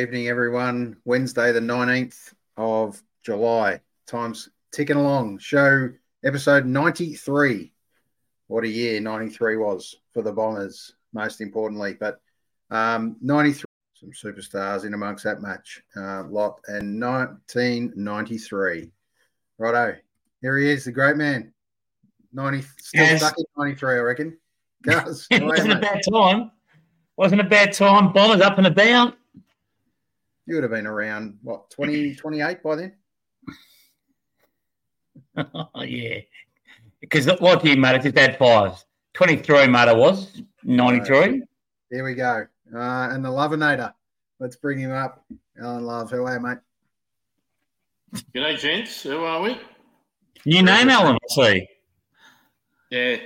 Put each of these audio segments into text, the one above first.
Evening, everyone. Wednesday, the 19th of July. Time's ticking along. Show episode 93. What a year 93 was for the Bombers, most importantly. But um, 93, some superstars in amongst that match uh, lot, and 1993. Righto, here he is, the great man. 90, still Yes. stuck in 93, I reckon. Gus, It how are you, wasn't a bad time. Wasn't a bad time. Bombers up and about. You would have been around, what, 20, 28 by then? oh, yeah. Because what do you, mate, I just had fives. 23, mate, I was. 93. There we go. Uh, and the Loveinator. Let's bring him up. Alan Love, how are you, mate? G'day, gents. Who are we? New name, Alan, I see. Yeah.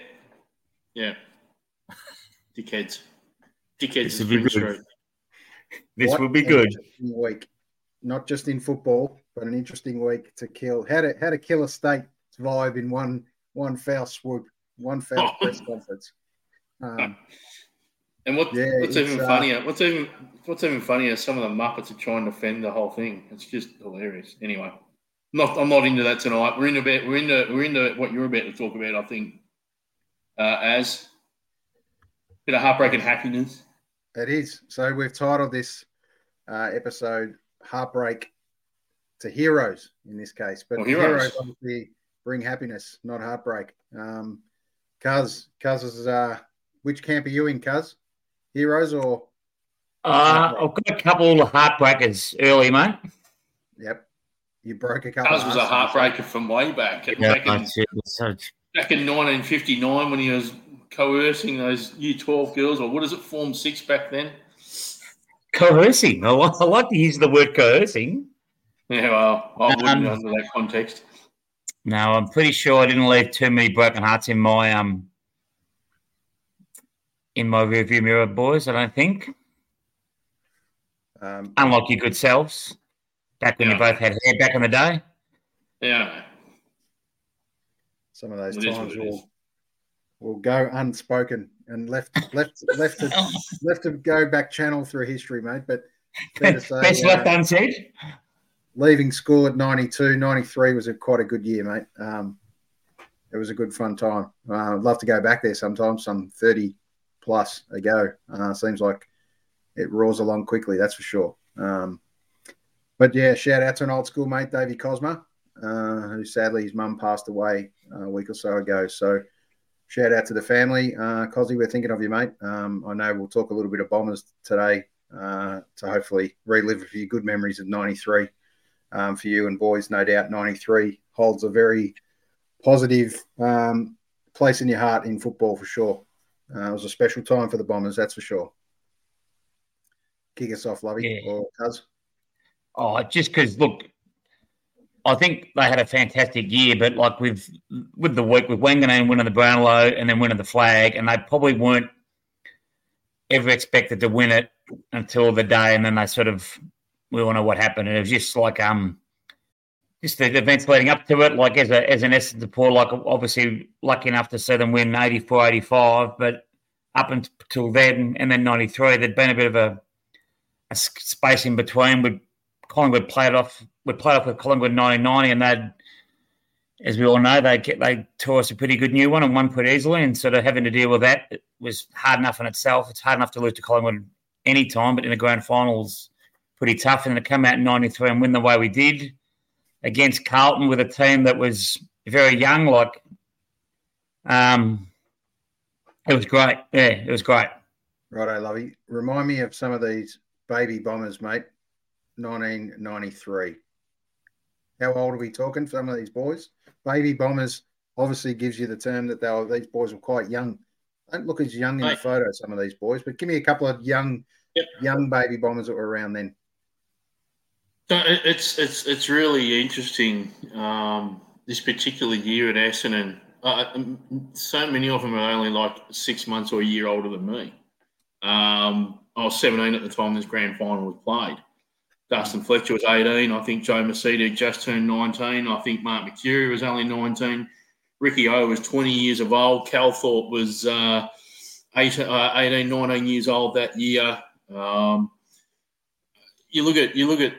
Yeah. Dickheads. Dickheads This is Spring. Street. This What will be good. Week, not just in football, but an interesting week to kill. How to how to kill a state's vibe in one one foul swoop, one foul Oh. press conference. Um, And what, Yeah, what's even uh, funnier? What's even what's even funnier? Some of the Muppets are trying to defend the whole thing. It's just hilarious. Anyway, I'm not I'm not into that tonight. We're into about we're into we're into what you're about to talk about. I think uh, as bit of heartbreak and happiness. It is. So we've titled this uh, episode "Heartbreak to Heroes" in this case, but Oh, heroes. heroes obviously bring happiness, not heartbreak. Um, Cuz, Cuz is uh, which camp are you in, Cuz? Heroes or Uh, I've got a couple of heartbreakers early, mate. Yep. You broke a couple. Ours was a heartbreaker from way back. Yeah, back, in, that's it. So it's- back in 1959 when he was coercing those Year 12 girls, or what is it, Form 6 back then? coercing. I like, to use the word coercing. Yeah, well, I wouldn't Um, under that context. No, I'm pretty sure I didn't leave too many broken hearts in my um in my rearview mirror, boys. I don't think. Um, Unlike your good selves, back when you both had hair back in the day. Yeah, some of those It is times what it is. will will go unspoken and left left left to, left to go back channel through history, mate. But fair say, Best uh, left unsaid. leaving school at 92, 93 was a quite a good year, mate. Um, it was a good fun time. Uh, I'd love to go back there sometime, some 30 plus ago. Uh, seems like it roars along quickly, that's for sure. Um, but yeah, shout out to an old school mate, Davey Cosma, uh, who sadly his mum passed away uh, a week or so ago. So shout out to the family. Uh, Cosy, we're thinking of you, mate. Um, I know we'll talk a little bit of Bombers today uh, to hopefully relive a few good memories of 93 um, for you and boys, no doubt. 93 holds a very positive um, place in your heart in football for sure. Uh, it was a special time for the Bombers, that's for sure. Kick us off, Lovey Yeah. or Cuz. Oh, just because look, I think they had a fantastic year, but like with with the week with Wanganeen winning the Brownlow and then winning the flag, and they probably weren't ever expected to win it until the day, and then they sort of we all know what happened, and it was just like um just the events leading up to it, like as a as an Essendon supporter, like obviously lucky enough to see them win 84, 85, but up until then and then 93, there'd been a bit of a, a space in between with Collingwood played off. We played off with Collingwood in 1990, and they, as we all know, they get, they tore us a pretty good new one and won pretty easily. And sort of having to deal with that was hard enough in itself. It's hard enough to lose to Collingwood any time, but in the grand finals, pretty tough. And to come out in '93 and win the way we did against Carlton with a team that was very young, like, um, it was great. Yeah, it was great. Righto, Lovey. Remind me of some of these baby Bombers, mate. 1993. How old are we talking? Some of these boys, baby Bombers, obviously gives you the term that they were, these boys were quite young. Don't look as young in the photo, some of these boys, but give me a couple of young, Yep. young baby Bombers that were around then. So it's it's it's really interesting. Um, this particular year at Essendon, uh, so many of them are only like six months or a year older than me. Um, I was 17 at the time this grand final was played. Dustin Fletcher was 18. I think Joe Misiti just turned 19. I think Mark Mercuri was only 19. Ricky O was 20 years of old. Calthorpe was uh, 18, uh, 18, 19 years old that year. Um, you look at you look at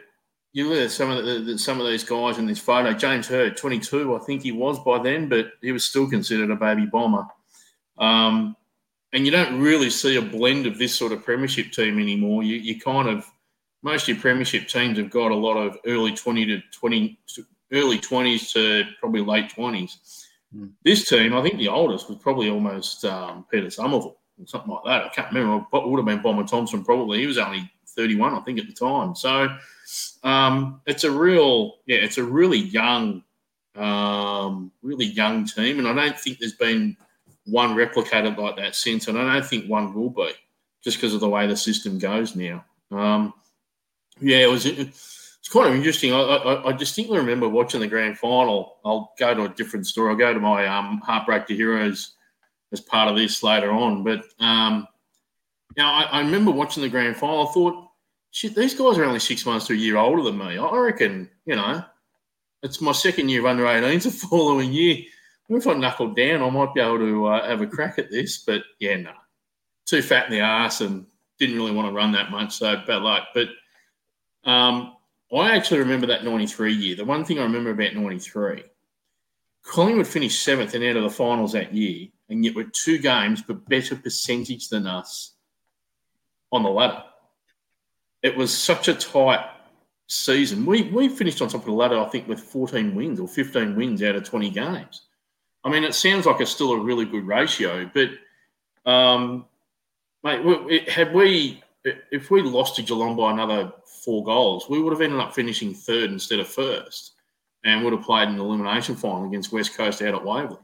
you look at some of the, the, some of these guys in this photo. James Hird, 22, I think he was by then, but he was still considered a baby bomber. Um, and you don't really see a blend of this sort of premiership team anymore. You, you kind of most of your premiership teams have got a lot of early 20 to 20 early 20s to probably late 20s. Mm. This team, I think the oldest was probably almost um, Peter Somerville, or something like that. I can't remember. It would have been Bomber Thompson, probably. He was only 31, I think, at the time. So um, it's a real, yeah, it's a really young, um, really young team, and I don't think there's been one replicated like that since, and I don't think one will be, just because of the way the system goes now. Um, yeah, it was. It's kind of interesting. I, I, I, distinctly remember watching the grand final. I'll go to a different story. I'll go to my um, Heartbreak to Heroes as part of this later on. But um, now I, I remember watching the grand final. I thought, shit, these guys are only six months to a year older than me. I reckon, you know, it's my second year of under 18s the following year. If I knuckled down, I might be able to uh, have a crack at this. But yeah, no, too fat in the ass and didn't really want to run that much. So bad luck. But um, I actually remember that 93 year. The one thing I remember about 93, Collingwood finished seventh and out of the finals that year, and yet we're two games but better percentage than us on the ladder it was such a tight season. We we finished on top of the ladder, I think, with 14 wins or 15 wins out of 20 games. I mean, it sounds like it's still a really good ratio, but um, mate, had we if we lost to Geelong by another four goals, we would have ended up finishing third instead of first, and would have played an elimination final against West Coast out at Waverley.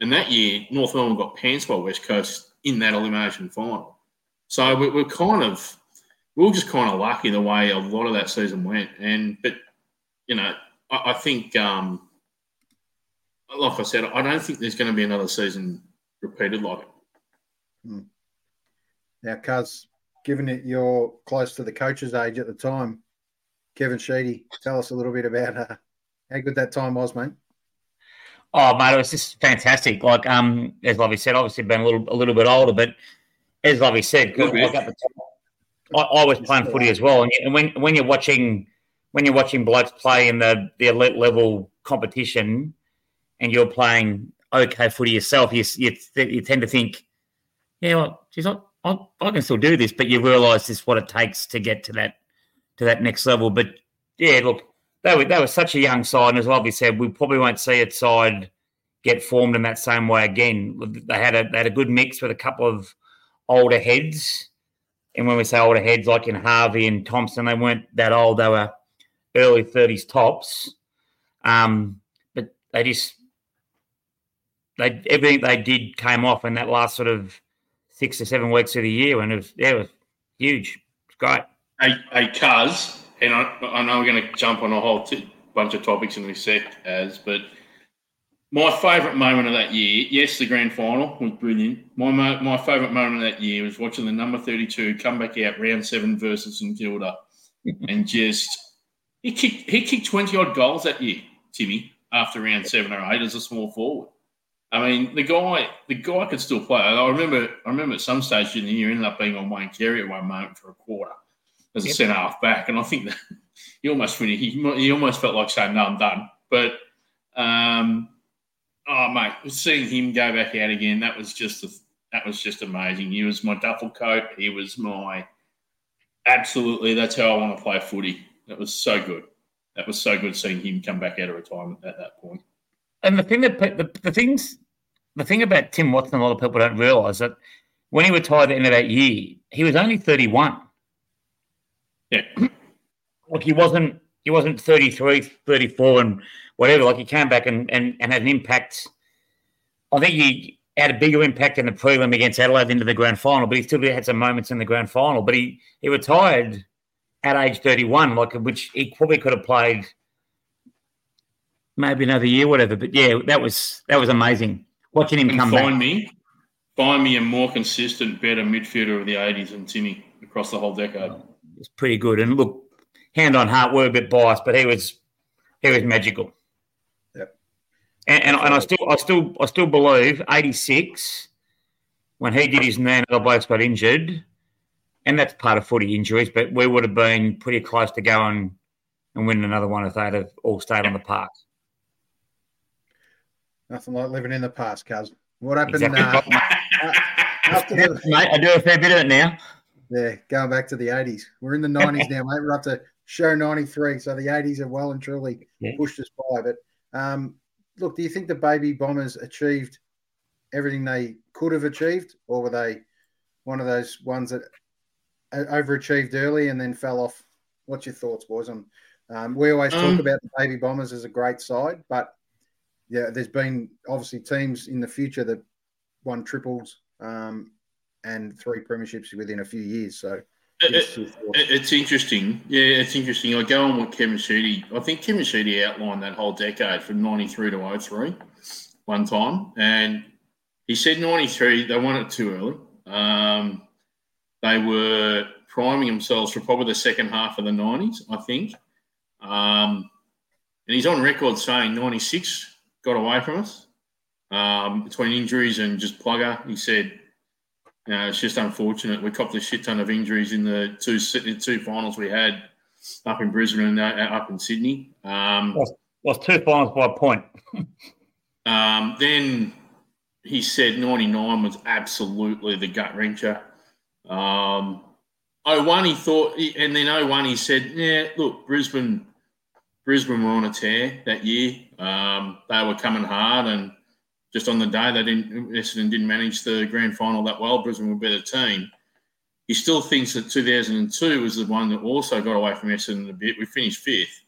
And that year, North Melbourne got pants by West Coast in that elimination final. So we're kind of we are just kind of lucky the way a lot of that season went. And but you know, I, I think, um, like I said, I don't think there's going to be another season repeated like it. Hmm. Now, Cuz, given it you're close to the coach's age at the time, Kevin Sheedy, tell us a little bit about uh, how good that time was, mate. Oh, mate, it was just fantastic. Like, um, as Lovey said, obviously been a little a little bit older, but as Lovey said, like at the time, I, I was playing footy as well, and, you, and when when you're watching when you're watching blokes play in the the elite level competition, and you're playing okay footy yourself, you you, you tend to think, yeah, well, geez, I, I, I can still do this, but you realise this what it takes to get to that to that next level. But yeah, look, they were they were such a young side, and as Lovely said, we probably won't see its side get formed in that same way again. They had a they had a good mix with a couple of older heads and when we say older heads, like in Harvey and Thompson, they weren't that old. They were early 30s tops. Um, but they just, they everything they did came off in that last sort of six or seven weeks of the year. And it was, yeah, it was huge. It's great. Hey, hey, Cuz, and I, I know we're going to jump on a whole t- bunch of topics in this sec, as, but – my favourite moment of that year, yes, the grand final was brilliant. My my favourite moment of that year was watching the number 32 come back out round seven versus St Kilda and just he kicked he kicked 20 odd goals that year, Timmy, after round seven or eight as a small forward. I mean, the guy the guy could still play. I remember I remember at some stage in the year he ended up being on Wayne Carey at one moment for a quarter as a yep. centre half back, and I think that he almost he, he almost felt like saying, "No, I'm done." But um, oh mate, seeing him go back out again, that was just a, that was just amazing. He was my duffel coat. He was my absolutely. That's how I want to play footy. That was so good. That was so good seeing him come back out of retirement at that point. And the thing that the, the things the thing about Tim Watson, a lot of people don't realise that when he retired at the end of that year, he was only thirty one. Yeah, like he wasn't he wasn't 33, 34 and whatever. Like he came back and, and, and had an impact. I think he had a bigger impact in the prelim against Adelaide into the grand final, but he still had some moments in the grand final. But he, he retired at age 31, like which he probably could have played maybe another year, whatever. But yeah, that was that was amazing watching him and come find back. me, find me a more consistent, better midfielder of the 80s than Timmy across the whole decade. It's pretty good. And look, hand on heart, we're a bit biased, but he was he was magical. And, and, and, I still, I still, I still believe '86 when he did his man, the blokes got injured. and that's part of footy injuries. But we would have been pretty close to going and winning another one if they'd have all stayed on the park. Nothing like living in the past, cuz. What happened? Exactly. Uh, after the, Mate, I do a fair bit of it now. yeah, going back to the 80s. We're in the 90s now, mate. We're up to show 93. So the 80s have well and truly Yeah. pushed us by. But um, look, do you think the baby bombers achieved everything they could have achieved, or were they one of those ones that overachieved early and then fell off? What's your thoughts, boys? On um, we always Um, talk about the baby bombers as a great side, but yeah, there's been obviously teams in the future that won triples um, and three premierships within a few years. So It- it's- it- it- it's interesting. Yeah, it's interesting. I go on with Kevin Sheedy. I think Kevin Sheedy outlined that whole decade from 93 to 03 one time. And he said 93, they won it too early. Um, they were priming themselves for probably the second half of the 90s, I think. Um, and he's on record saying 96 got away from us um, between injuries and just plugger. He said, you know, it's just unfortunate. We copped a shit ton of injuries in the two the two finals we had up in Brisbane and uh, up in Sydney. Um, Lost two finals by a point. um, then he said 99 was absolutely the gut wrencher. Um, 01, he thought, and then 01, he said, yeah, look, Brisbane, Brisbane were on a tear that year. Um, they were coming hard, and just on the day they didn't, Essendon didn't manage the grand final that well. Brisbane were a better team. He still thinks that 2002 was the one that also got away from Essendon a bit. We finished fifth.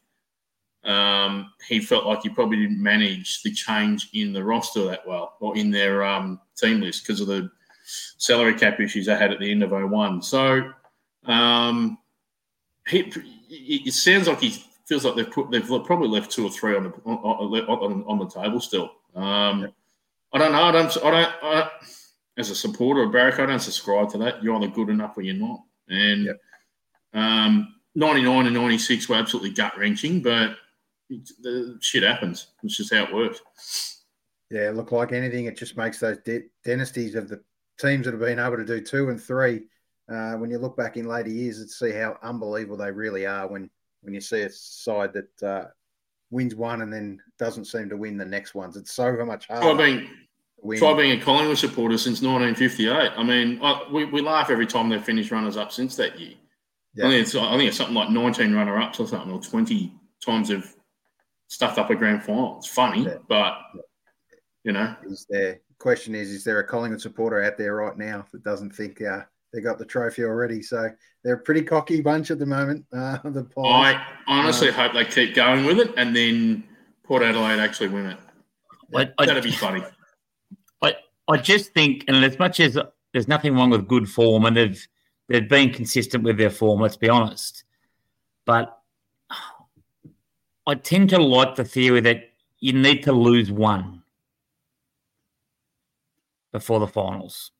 Um, he felt like he probably didn't manage the change in the roster that well, or in their um, team list because of the salary cap issues they had at the end of 01. So um, he, it sounds like he feels like they've put they've probably left two or three on the on, on, on the table still. Um, I don't know. I don't. I don't. I, as a supporter of Barrack, I don't subscribe to that. You're either good enough or you're not. And Yep. um, 99 and 96 were absolutely gut wrenching, but it, the shit happens. It's just how it works. Yeah, look like anything. It just makes those d- dynasties of the teams that have been able to do two and three. Uh, when you look back in later years and see how unbelievable they really are, when when you see a side that uh, wins one and then doesn't seem to win the next ones, it's so much harder. Try being win. try being a Collingwood supporter since 1958. I mean, I, we, we laugh every time they've finished runners up since that year. Yeah. I think it's I think it's something like 19 runner ups or something, or 20 times they've stuffed up a grand final. It's funny, Yeah. but you know, Is there question is is there a Collingwood supporter out there right now that doesn't think uh, they got the trophy already? So they're a pretty cocky bunch at the moment. Uh, the Pies. I honestly hope they keep going with it and then Port Adelaide actually win it. I, I, That'd be funny. I I just think, and as much as there's nothing wrong with good form, and they've they've been consistent with their form. Let's be honest, but I tend to like the theory that you need to lose one before the finals.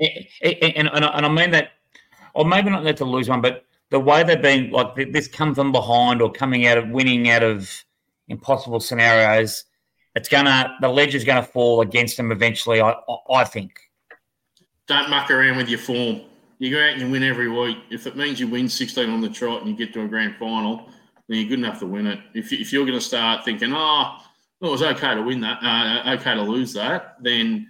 Eh, eh, eh, And, and, and I mean that, or maybe not need to lose one, but the way they've been like this come from behind or coming out of winning out of impossible scenarios, it's gonna the ledge is gonna fall against them eventually. I I, think. Don't muck around with your form. You go out and you win every week. If it means you win 16 on the trot and you get to a grand final, then you're good enough to win it. If, if you're going to start thinking, oh, well, it was okay to win that, uh, okay to lose that, then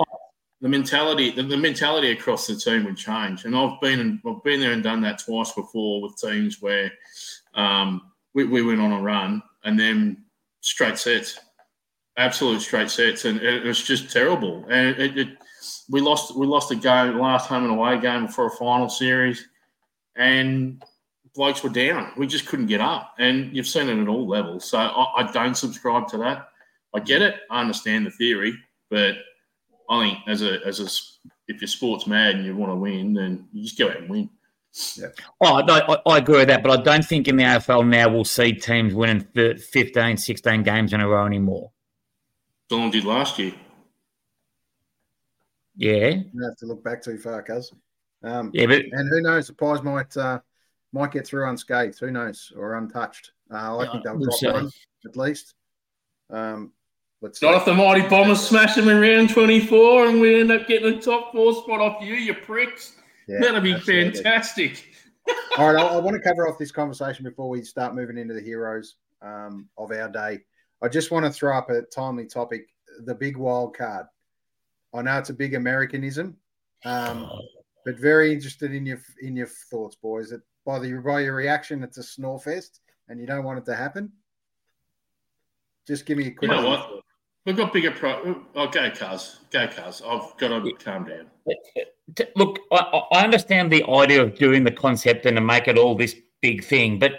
the mentality the, the mentality across the team would change. And I've been I've been there and done that twice before with teams where um, we, we went on a run and then straight sets, absolute straight sets, and it, was just terrible. And it, it we lost we lost a game last home and away game for a final series, and blokes were down. We just couldn't get up, and you've seen it at all levels. So I, I don't subscribe to that. I get it. I understand the theory, but I think as a as a if you're sports mad and you want to win, then you just go out and win. Yeah. Oh, no, I, I agree with that, but I don't think in the AFL now we'll see teams winning th- 15, 16 games in a row anymore. Geelong did last year. Yeah, You don't have to look back too far, cuz. Um, yeah, but and who knows? The Pies might uh, might get through unscathed. Who knows? Or untouched. Uh, I think they'll We'll drop see. one at least. Um, let's see. Not if the mighty bombers smash them in round 24 and we end up getting the top four spot off you, you pricks. Yeah, That'd be absolutely. fantastic. All right, I, I, want to cover off this conversation before we start moving into the heroes um, of our day. I just want to throw up a timely topic: the big wild card. I know it's a big Americanism, um, but very interested in your in your thoughts, boys. That by the by your reaction, it's a snore fest, and you don't want it to happen. Just give me a quick. You know what? We've got bigger pro. Oh, go cars, go cars. I've got to calm down. Look, I, I understand the idea of doing the concept and to make it all this big thing, but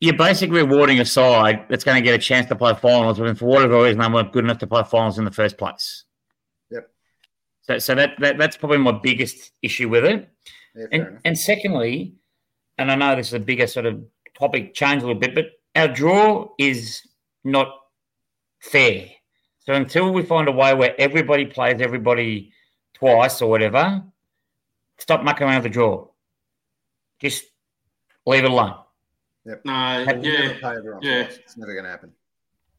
you're basically rewarding a side that's going to get a chance to play finals when, for whatever reason, they weren't good enough to play finals in the first place. Yep. So, so that, that that's probably my biggest issue with it. Yeah, and, and secondly, and I know this is a bigger sort of topic change a little bit, but our draw is not fair. So until we find a way where everybody plays everybody twice or whatever, stop mucking around the draw. Just leave it alone. Yep. No, Have yeah, yeah. It's never going to happen.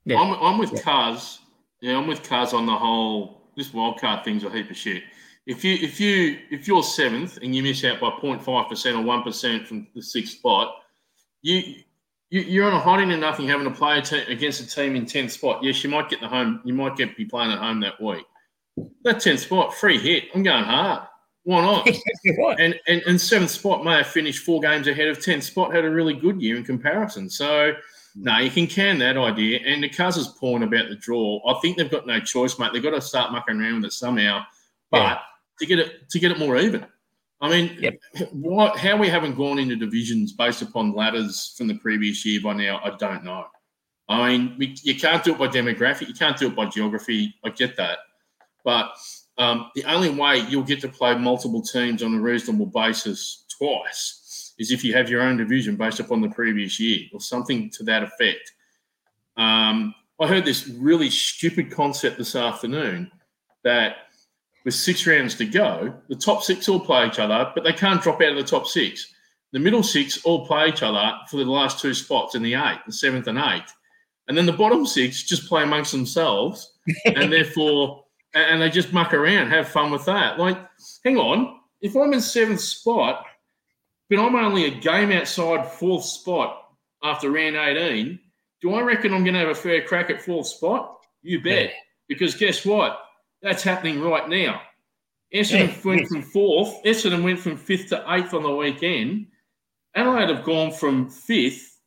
Yeah. I'm, I'm with yeah. Cars. Yeah, I'm with Cars on the whole. This wild card thing's a heap of shit. If you if you if you're seventh and you miss out by 0.5 percent or one percent from the sixth spot, you you, are on a hiding and nothing having to play against a team in 10th spot. Yes, you might get the home, you might get be playing at home that week. That 10th spot, free hit. I'm going hard. Why not? and, and and seventh spot may have finished four games ahead of 10th spot, had a really good year in comparison. So no, you can can that idea. And the Cousins' point about the draw, I think they've got no choice, mate. They've got to start mucking around with it somehow. But yeah. to get it to get it more even. I mean, yep. what, how we haven't gone into divisions based upon ladders from the previous year by now, I don't know. I mean, we, you can't do it by demographic, you can't do it by geography. I get that, but um, the only way you'll get to play multiple teams on a reasonable basis twice is if you have your own division based upon the previous year or something to that effect. Um, I heard this really stupid concept this afternoon that with six rounds to go, the top six all play each other, but they can't drop out of the top six. The middle six all play each other for the last two spots in the eight, the seventh and eighth. And then the bottom six just play amongst themselves and therefore, and they just muck around, have fun with that. Like, hang on, if I'm in seventh spot, but I'm only a game outside fourth spot after round 18, do I reckon I'm going to have a fair crack at fourth spot? You bet. Yeah. Because guess what? That's happening right now. Essendon went from fourth. Essendon went from fifth to eighth on the weekend. Adelaide have gone from fifth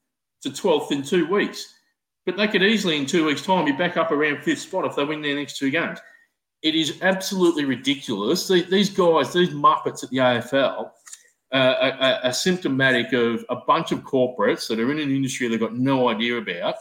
to twelfth in two weeks. But they could easily, in two weeks' time, be back up around fifth spot if they win their next two games. It is absolutely ridiculous. These guys, these muppets at the AFL, uh, are, are, symptomatic of a bunch of corporates that are in an industry they've got no idea about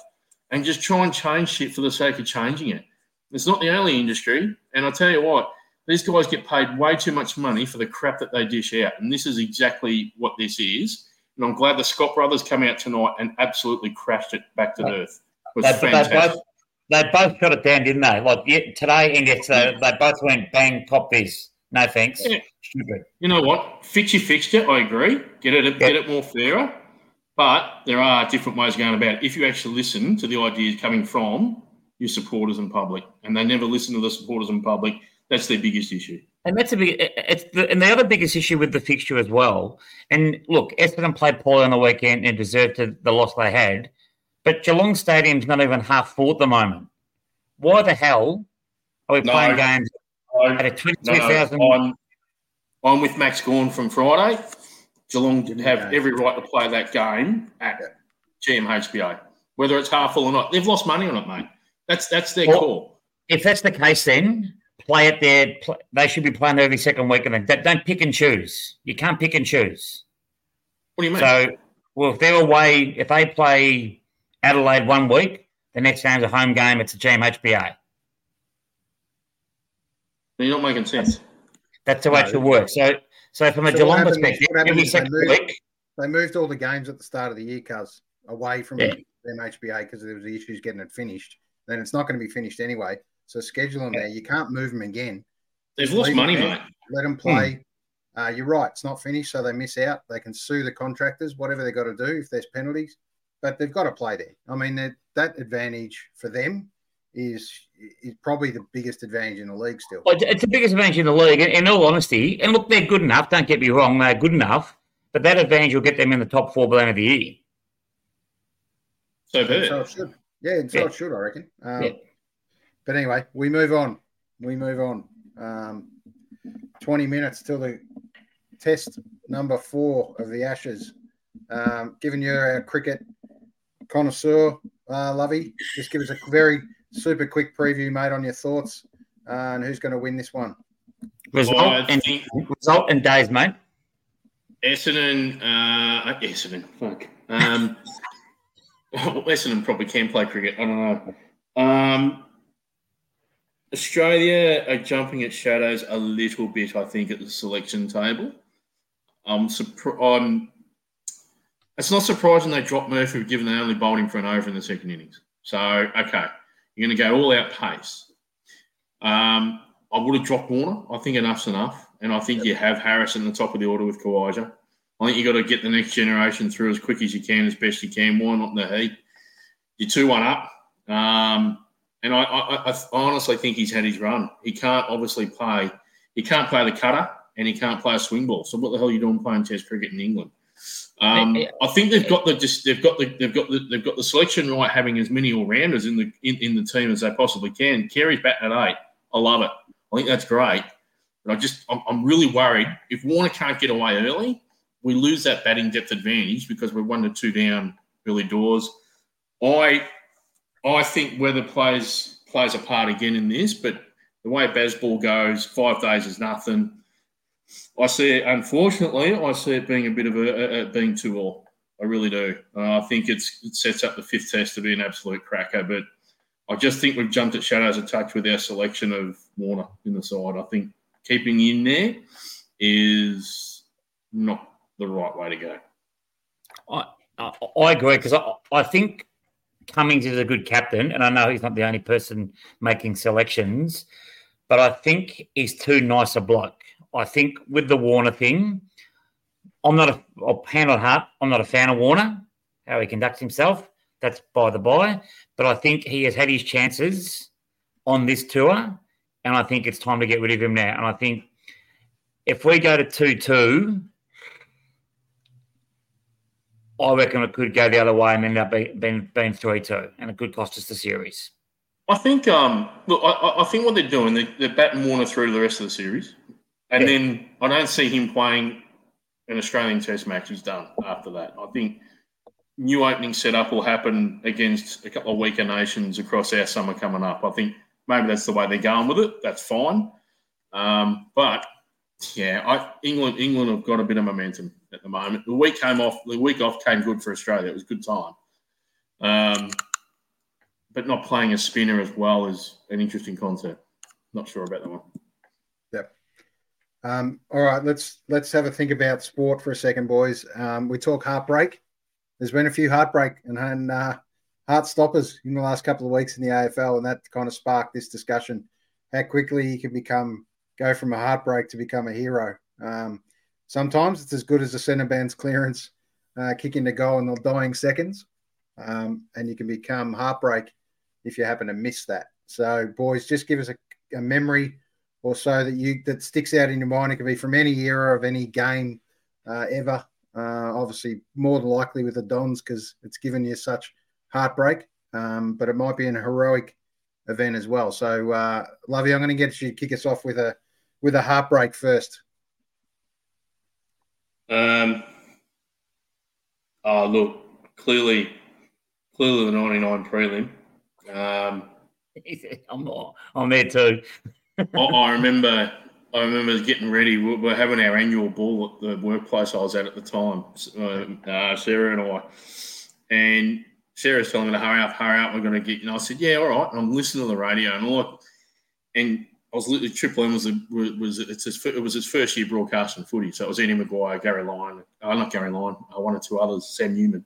and just try and change shit for the sake of changing it. It's not the only industry. And I tell you what, these guys get paid way too much money for the crap that they dish out. And this is exactly what this is. And I'm glad the Scott brothers come out tonight and absolutely crashed it back to earth. It was they, fantastic. They both, they both got it down, didn't they? Like today, Index, uh, they, they both went bang, pop this. No thanks. Yeah. Stupid. You know what? Fix your fixture. I agree. Get it, get it more fairer. But there are different ways going about it. If you actually listen to the ideas coming from your supporters in public, and they never listen to the supporters in public. That's their biggest issue. And that's a big. It's the, and the other biggest issue with the fixture as well. And look, Essendon played poorly on the weekend and deserved to, the loss they had. But Geelong Stadium's not even half full at the moment. Why the hell are we no, playing games no, at a twenty-two thousand? No, I'm, I'm with Max Gawn from Friday. Geelong did have every right to play that game at GMHBA, whether it's half full or not. They've lost money on it, mate. That's that's their well, call. If that's the case, then play it there. Play, they should be playing every second week, and then don't pick and choose. You can't pick and choose. What do you mean? So, well, if they're away, if they play Adelaide one week, the next game's a home game. It's a GMHBA. You're not making sense. That's the way no. it should work. So, so from a so Geelong perspective, every second they moved, week, they moved all the games at the start of the year, cuz away from yeah. MHBA because there was the issues getting it finished then it's not going to be finished anyway. So schedule them there. You can't move them again. They've lost money, mate. Let them play. Hmm. Uh, you're right. It's not finished, so they miss out. They can sue the contractors, whatever they've got to do if there's penalties. But they've got to play there. I mean, that advantage for them is is probably the biggest advantage in the league still. It's the biggest advantage in the league, in all honesty. And look, they're good enough. Don't get me wrong, they're good enough. But that advantage will get them in the top four by the end of the year. So, so it should. Yeah, and so yeah. it should, I reckon. Um, yeah. But anyway, we move on. We move on. Um, 20 minutes till the test number four of the Ashes. Um, giving you a cricket connoisseur, uh, Lovey, just give us a very super quick preview, mate, on your thoughts uh, and who's going to win this one. Result, and, think result and days, mate. Essendon, uh, Essendon, fuck. Um, Essendon probably can play cricket. I don't know. Um, Australia are jumping at shadows a little bit, I think, at the selection table. I'm, it's not surprising they dropped Murphy given they only bowled him for an over in the second innings. So, okay, you're going to go all out pace. Um, I would have dropped Warner. I think enough's enough. And I think yep. you have Harris in the top of the order with Khawaja. I think you've got to get the next generation through as quick as you can, as best you can. Why not in the heat? You're 2 1 up. Um, and I, I, I, honestly think he's had his run. He can't obviously play. He can't play the cutter, and he can't play a swing ball. So what the hell are you doing playing Test cricket in England? Um, I think they've got the just they've got the they've got the they've got the selection right, having as many all rounders in the in, in the team as they possibly can. Carey's batting at eight. I love it. I think that's great. But I just I'm, I'm really worried if Warner can't get away early, we lose that batting depth advantage because we're one to two down early doors. I I think weather plays plays a part again in this, but the way Bazball goes, five days is nothing. I see it, unfortunately, I see it being a bit of a, a, a being too all. I really do. Uh, I think it's it sets up the fifth test to be an absolute cracker, but I just think we've jumped at shadows a touch with our selection of Warner in the side. I think keeping in there is not the right way to go. I I, I agree because I, I think Cummins is a good captain, and I know he's not the only person making selections, but I think he's too nice a bloke. I think with the Warner thing, I'm not a I'll hand on heart, I'm not a fan of Warner, how he conducts himself. That's by the by. But I think he has had his chances on this tour, and I think it's time to get rid of him now. And I think if we go to 2 2, I reckon it could go the other way and end up being, being, 3 2, and it could cost us the series. I think, um, look, I, I think what they're doing, they, they're batting Warner through to the rest of the series. And yeah. then I don't see him playing an Australian Test match. He's done after that. I think new opening setup will happen against a couple of weaker nations across our summer coming up. I think maybe that's the way they're going with it. That's fine. Um, but yeah, I, England England have got a bit of momentum at the moment. The week came off. The week off came good for Australia. It was a good time. Um, but not playing a spinner as well is an interesting concept. Not sure about that one. Yep. Um, all right, let's let's have a think about sport for a second, boys. Um, we talk heartbreak. There's been a few heartbreak and, and uh, heart stoppers in the last couple of weeks in the AFL, and that kind of sparked this discussion: how quickly you can become go from a heartbreak to become a hero. Um, sometimes it's as good as a centre band's clearance, uh, kicking the goal in the dying seconds, um, and you can become heartbreak if you happen to miss that. So, boys, just give us a, a memory or so that you that sticks out in your mind. It could be from any era of any game uh, ever. Uh, obviously, more than likely with the Dons because it's given you such heartbreak. Um, but it might be an heroic event as well. So, uh, Lovey, I'm going to get you to kick us off with a with a heartbreak first. Um. Oh, look, clearly, clearly the 99 prelim. Um, I'm, I'm there too. I, I, remember I remember getting ready. We we're having our annual ball at the workplace I was at at the time, uh, uh, Sarah and I. And Sarah's telling me to hurry up, hurry up. We're going to get. You. And I said, "Yeah, all right." And I'm listening to the radio, and all. And I was literally Triple M was a, was it's his, it was his first year broadcasting footy, so it was Eddie McGuire, Gary Lyon, uh, not Gary Lyon, uh, one or two others, Sam Newman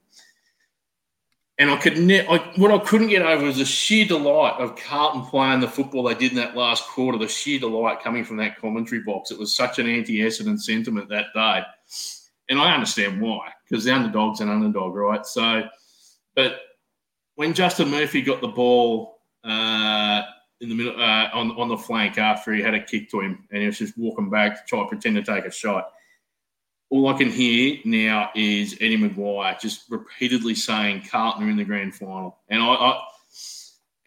and I could ne- I, what I couldn't get over was the sheer delight of Carlton playing the football they did in that last quarter. The sheer delight coming from that commentary box. It was such an anti-Essendon sentiment that day, and I understand why because the underdog's an underdog, right? So, but when Justin Murphy got the ball uh, in the middle uh, on on the flank after he had a kick to him, and he was just walking back to try to pretend to take a shot. All I can hear now is Eddie McGuire just repeatedly saying Carlton are in the grand final, and I, I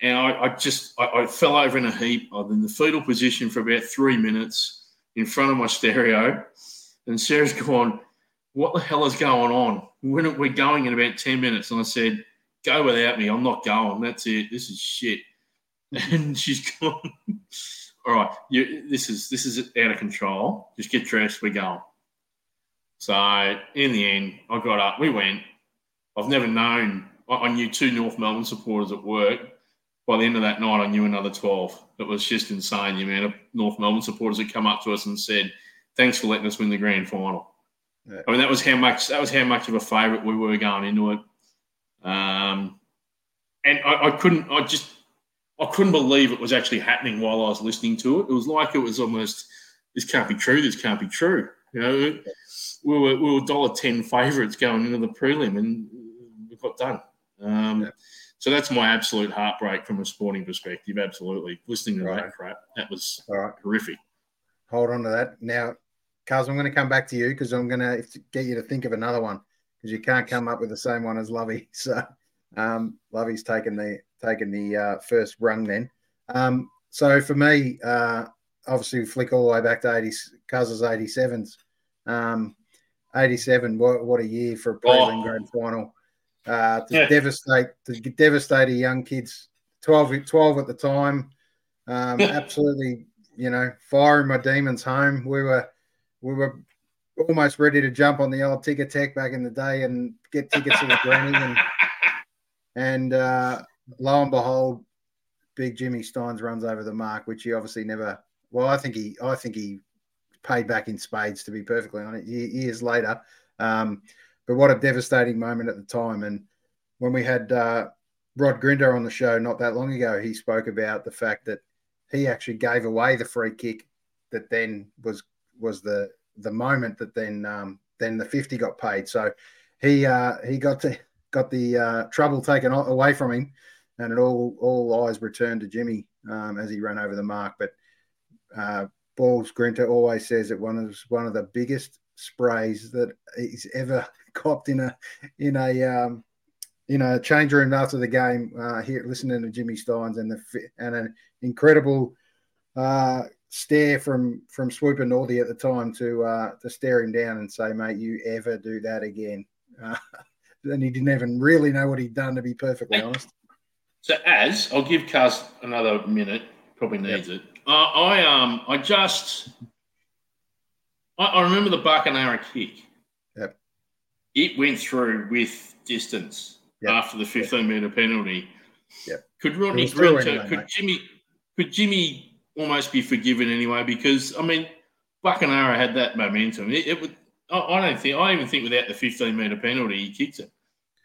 and I, I just I, I, fell over in a heap. I was in the fetal position for about three minutes in front of my stereo, and Sarah's gone, "What the hell is going on? When we're going in about ten minutes?" And I said, "Go without me. I'm not going. That's it. This is shit." And she's gone, "All right, you, this is this is out of control. Just get dressed. We're going." So in the end, I got up. We went. I've never known. I knew two North Melbourne supporters at work by the end of that night, I knew another 12. It was just insane. The amount of North Melbourne supporters had come up to us and said, thanks for letting us win the grand final. Yeah. I mean, that was how much that was how much of a favourite we were going into it. Um, and I, I, couldn't, I just, I couldn't believe it was actually happening while I was listening to it. It was like it was almost, this can't be true. This can't be true. You know, we were we were dollar ten favourites going into the prelim, and we got done. Um, yeah. So that's my absolute heartbreak from a sporting perspective. Absolutely. Listening to right. that crap, that was All right. horrific. Hold on to that. Now, Cuz, I'm going to come back to you because I'm going to get you to think of another one because you can't come up with the same one as Lovey. So um, Lovey's taken the taken the uh, first rung then. Um, so for me, uh, obviously flick all the way back to 80, Cuz's 87s. Um, 87, what, what a year for a prelim oh. grand final uh, to yeah. devastate to devastate a young kids. 12, 12 at the time. Um, absolutely, you know, firing my demons home. We were we were almost ready to jump on the old Ticketek back in the day and get tickets to the granny and and uh, lo and behold, big Jimmy Stynes runs over the mark, which he obviously never. Well, I think he I think he paid back in spades to be perfectly honest. Years later, um, but what a devastating moment at the time. And when we had uh, Rod Grinter on the show not that long ago, he spoke about the fact that he actually gave away the free kick that then was was the the moment that then um, then the 50 got paid. So he uh, he got to got the uh, trouble taken away from him, and it all all eyes returned to Jimmy um, as he ran over the mark. But uh, Balls Grinter always says that one of one of the biggest sprays that he's ever copped in a in a um, in a change room after the game. Uh, here, listening to Jimmy Stynes and the and an incredible uh, stare from from Swooper Northey at the time to uh, to stare him down and say, "Mate, you ever do that again?" Uh, and he didn't even really know what he'd done, to be perfectly honest. So, as I'll give Cuz another minute, probably needs yep. it. Uh, I um I just I, I remember the Buckenara kick Yep. it went through with distance yep. after the 15 yep. metre penalty. Yep. Could Rodney Grinter, anyway, could mate. Jimmy, could Jimmy almost be forgiven anyway? Because I mean, Buckenara had that momentum. It, it would. I, I, don't think. I even think without the 15 metre penalty, he kicked it.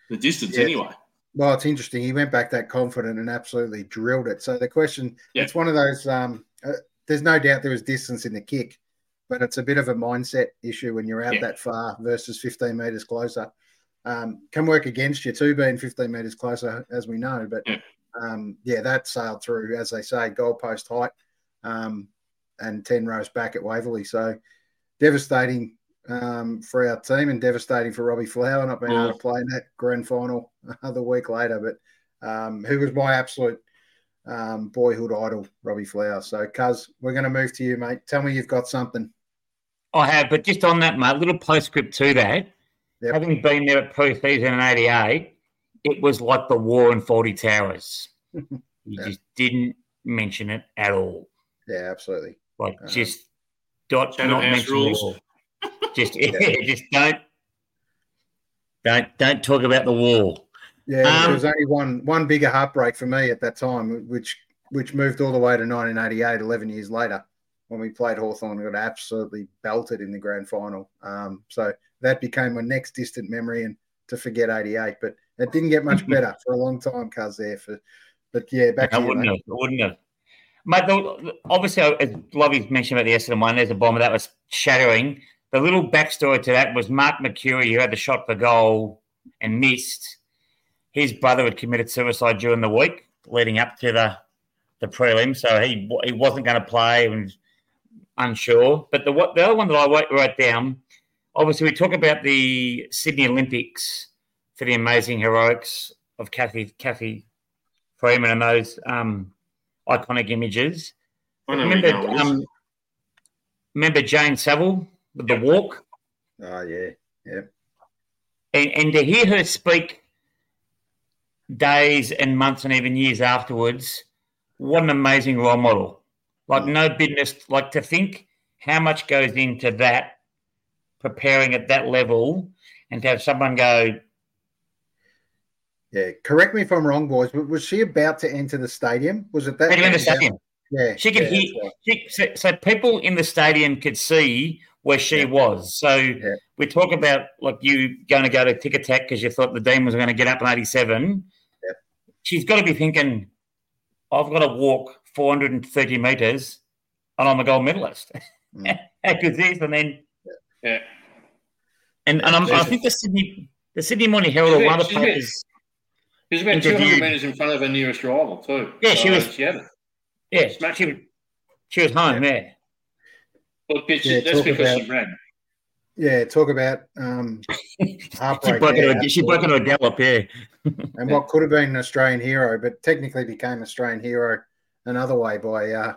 The distance yeah. anyway. Well, it's interesting. He went back that confident and absolutely drilled it. So the question, it's one of those. Um, uh, there's no doubt there was distance in the kick but it's a bit of a mindset issue when you're out yeah. that far versus 15 meters closer. Um, can work against you too, being 15 meters closer, as we know. But yeah, um, yeah that sailed through, as they say, goalpost height um, and 10 rows back at Waverley. So devastating um, for our team and devastating for Robbie Flower not being oh. able to play in that grand final the week later. But um, who was my absolute um, boyhood idol, Robbie Flower. So, Cuz, we're going to move to you, mate. Tell me you've got something. I have, but just on that, mate, little postscript to that. Yep. Having been there at pre-season in '88, it was like the war in Fawlty Towers. you yeah. just didn't mention it at all. Yeah, absolutely. Like um, just dot not mention rules. Just yeah. just don't don't don't talk about the war. Yeah, um, there was only one one bigger heartbreak for me at that time, which which moved all the way to 1988, 11 years later, when we played Hawthorn and got absolutely belted in the grand final. Um, so that became my next distant memory and to forget 88. But it didn't get much better for a long time, cuz there. For, but yeah, back I to wouldn't you, have. I wouldn't have. Mate, obviously, as Lovey's mentioned about the Essendon one, there's a bomber that was shattering. The little backstory to that was Mark Mercuri, who had the shot for goal and missed his brother had committed suicide during the week. leading up to the the prelim, so he he wasn't going to play and unsure. But the what the other one that I wrote, down, obviously, we talk about the Sydney Olympics for the amazing heroics of Kathy Cathy Freeman and those um, iconic images. I know where you're Remember, going with this. um, remember Jane Saville the walk, Oh yeah, yeah. and, and to hear her speak days and months and even years afterwards, what an amazing role model! Like mm. no business, like to think how much goes into that, preparing at that level, and to have someone go, Yeah, correct me if I'm wrong, boys, but was she about to enter the stadium? Was it that? "Hey, in the stadium." Yeah, She could yeah, hear, right. she, so, so people in the stadium could see where she Yeah. was. So Yeah. we talk about like you going to go to Ticketek because you thought the Demons were going to get up in 87. Yeah. She's got to be thinking, I've got to walk 430 metres and I'm a gold medalist. Mm. How good this? And then, Yeah. and, and I'm, I think the Sydney, the Sydney Morning Herald or one of the papers, She was about 200 metres in front of her nearest rival, too. Yeah, she was- She had it. Yeah, Smashed she, it. she was home, yeah. Look, it's, Yeah, that's talk because about- she ran. Yeah, talk about um, She heartbreak. broke, there, into a, she broke into a gallop, yeah. and what could have been an Australian hero, but technically became Australian hero another way by uh,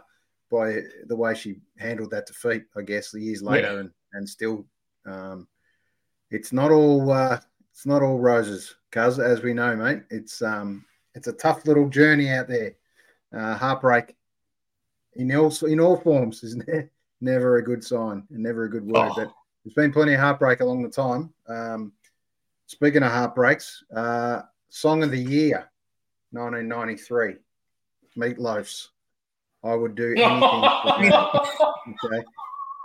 by the way she handled that defeat. I guess years later, Yeah. and and still, um, it's not all uh, it's not all roses, cuz as we know, mate. It's um it's a tough little journey out there. Uh, heartbreak in all in all forms is ne- never a good sign and never a good word, Oh. but. There's been plenty of heartbreak along the time. Um, speaking of heartbreaks, uh, Song of the Year, 1993, Meatloaf's. I would do anything. for okay.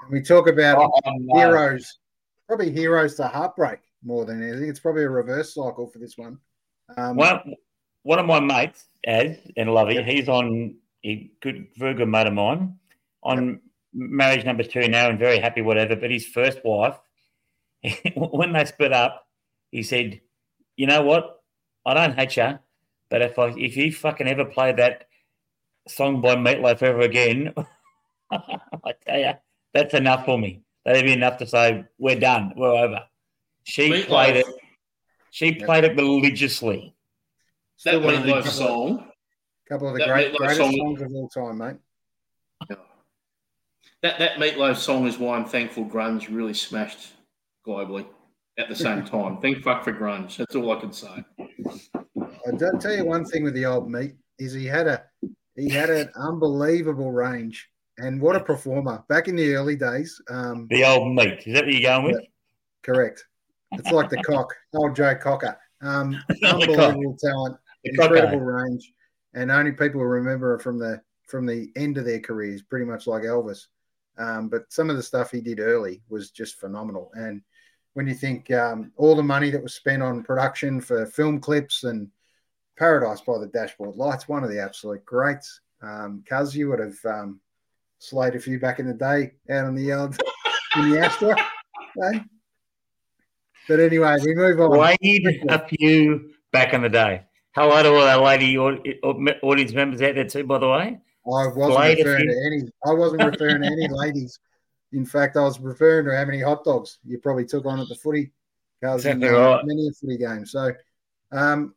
And we talk about Oh, no. heroes, probably heroes to heartbreak more than anything. It's probably a reverse cycle for this one. Um, One, one of my mates, Ed and Lovey, he's on a good, very good mate of mine, on marriage number two now, and very happy, whatever. But his first wife, when they split up, he said, "You know what? I don't hate you, but if I if you fucking ever play that song by Meatloaf ever again, I tell you, that's enough for me. That'd be enough to say we're done, we're over." She Meatloaf. played it. She Yep. played it religiously. still That one of the Meatloaf song, couple of the that great, greatest song- songs of all time, mate. that, that Meatloaf song is why I'm thankful grunge really smashed globally at the same time. Thank fuck for grunge. That's all I can say. I do tell you one thing with the old meat is he had a he had an unbelievable range and what a performer back in the early days. Um, The old meat. Is that what you're going with? correct. It's like the cock, old Joe Cocker. Um, unbelievable talent, incredible range, and only people remember from the from the end of their careers, pretty much like Elvis. Um, but some of the stuff he did early was just phenomenal. And when you think um, all the money that was spent on production for film clips and Paradise by the Dashboard Lights, one of the absolute greats. Um, Cuz, you would have um, slayed a few back in the day out on the yard in the Astra. eh? But anyway, we move on. Played a few back in the day. Hello to all our lady au- au- audience members out there too, by the way. I wasn't a referring to any. I wasn't referring to any ladies. In fact, I was referring to how many hot dogs you probably took on at the footy. In Exactly uh, right. many a footy game. So, um,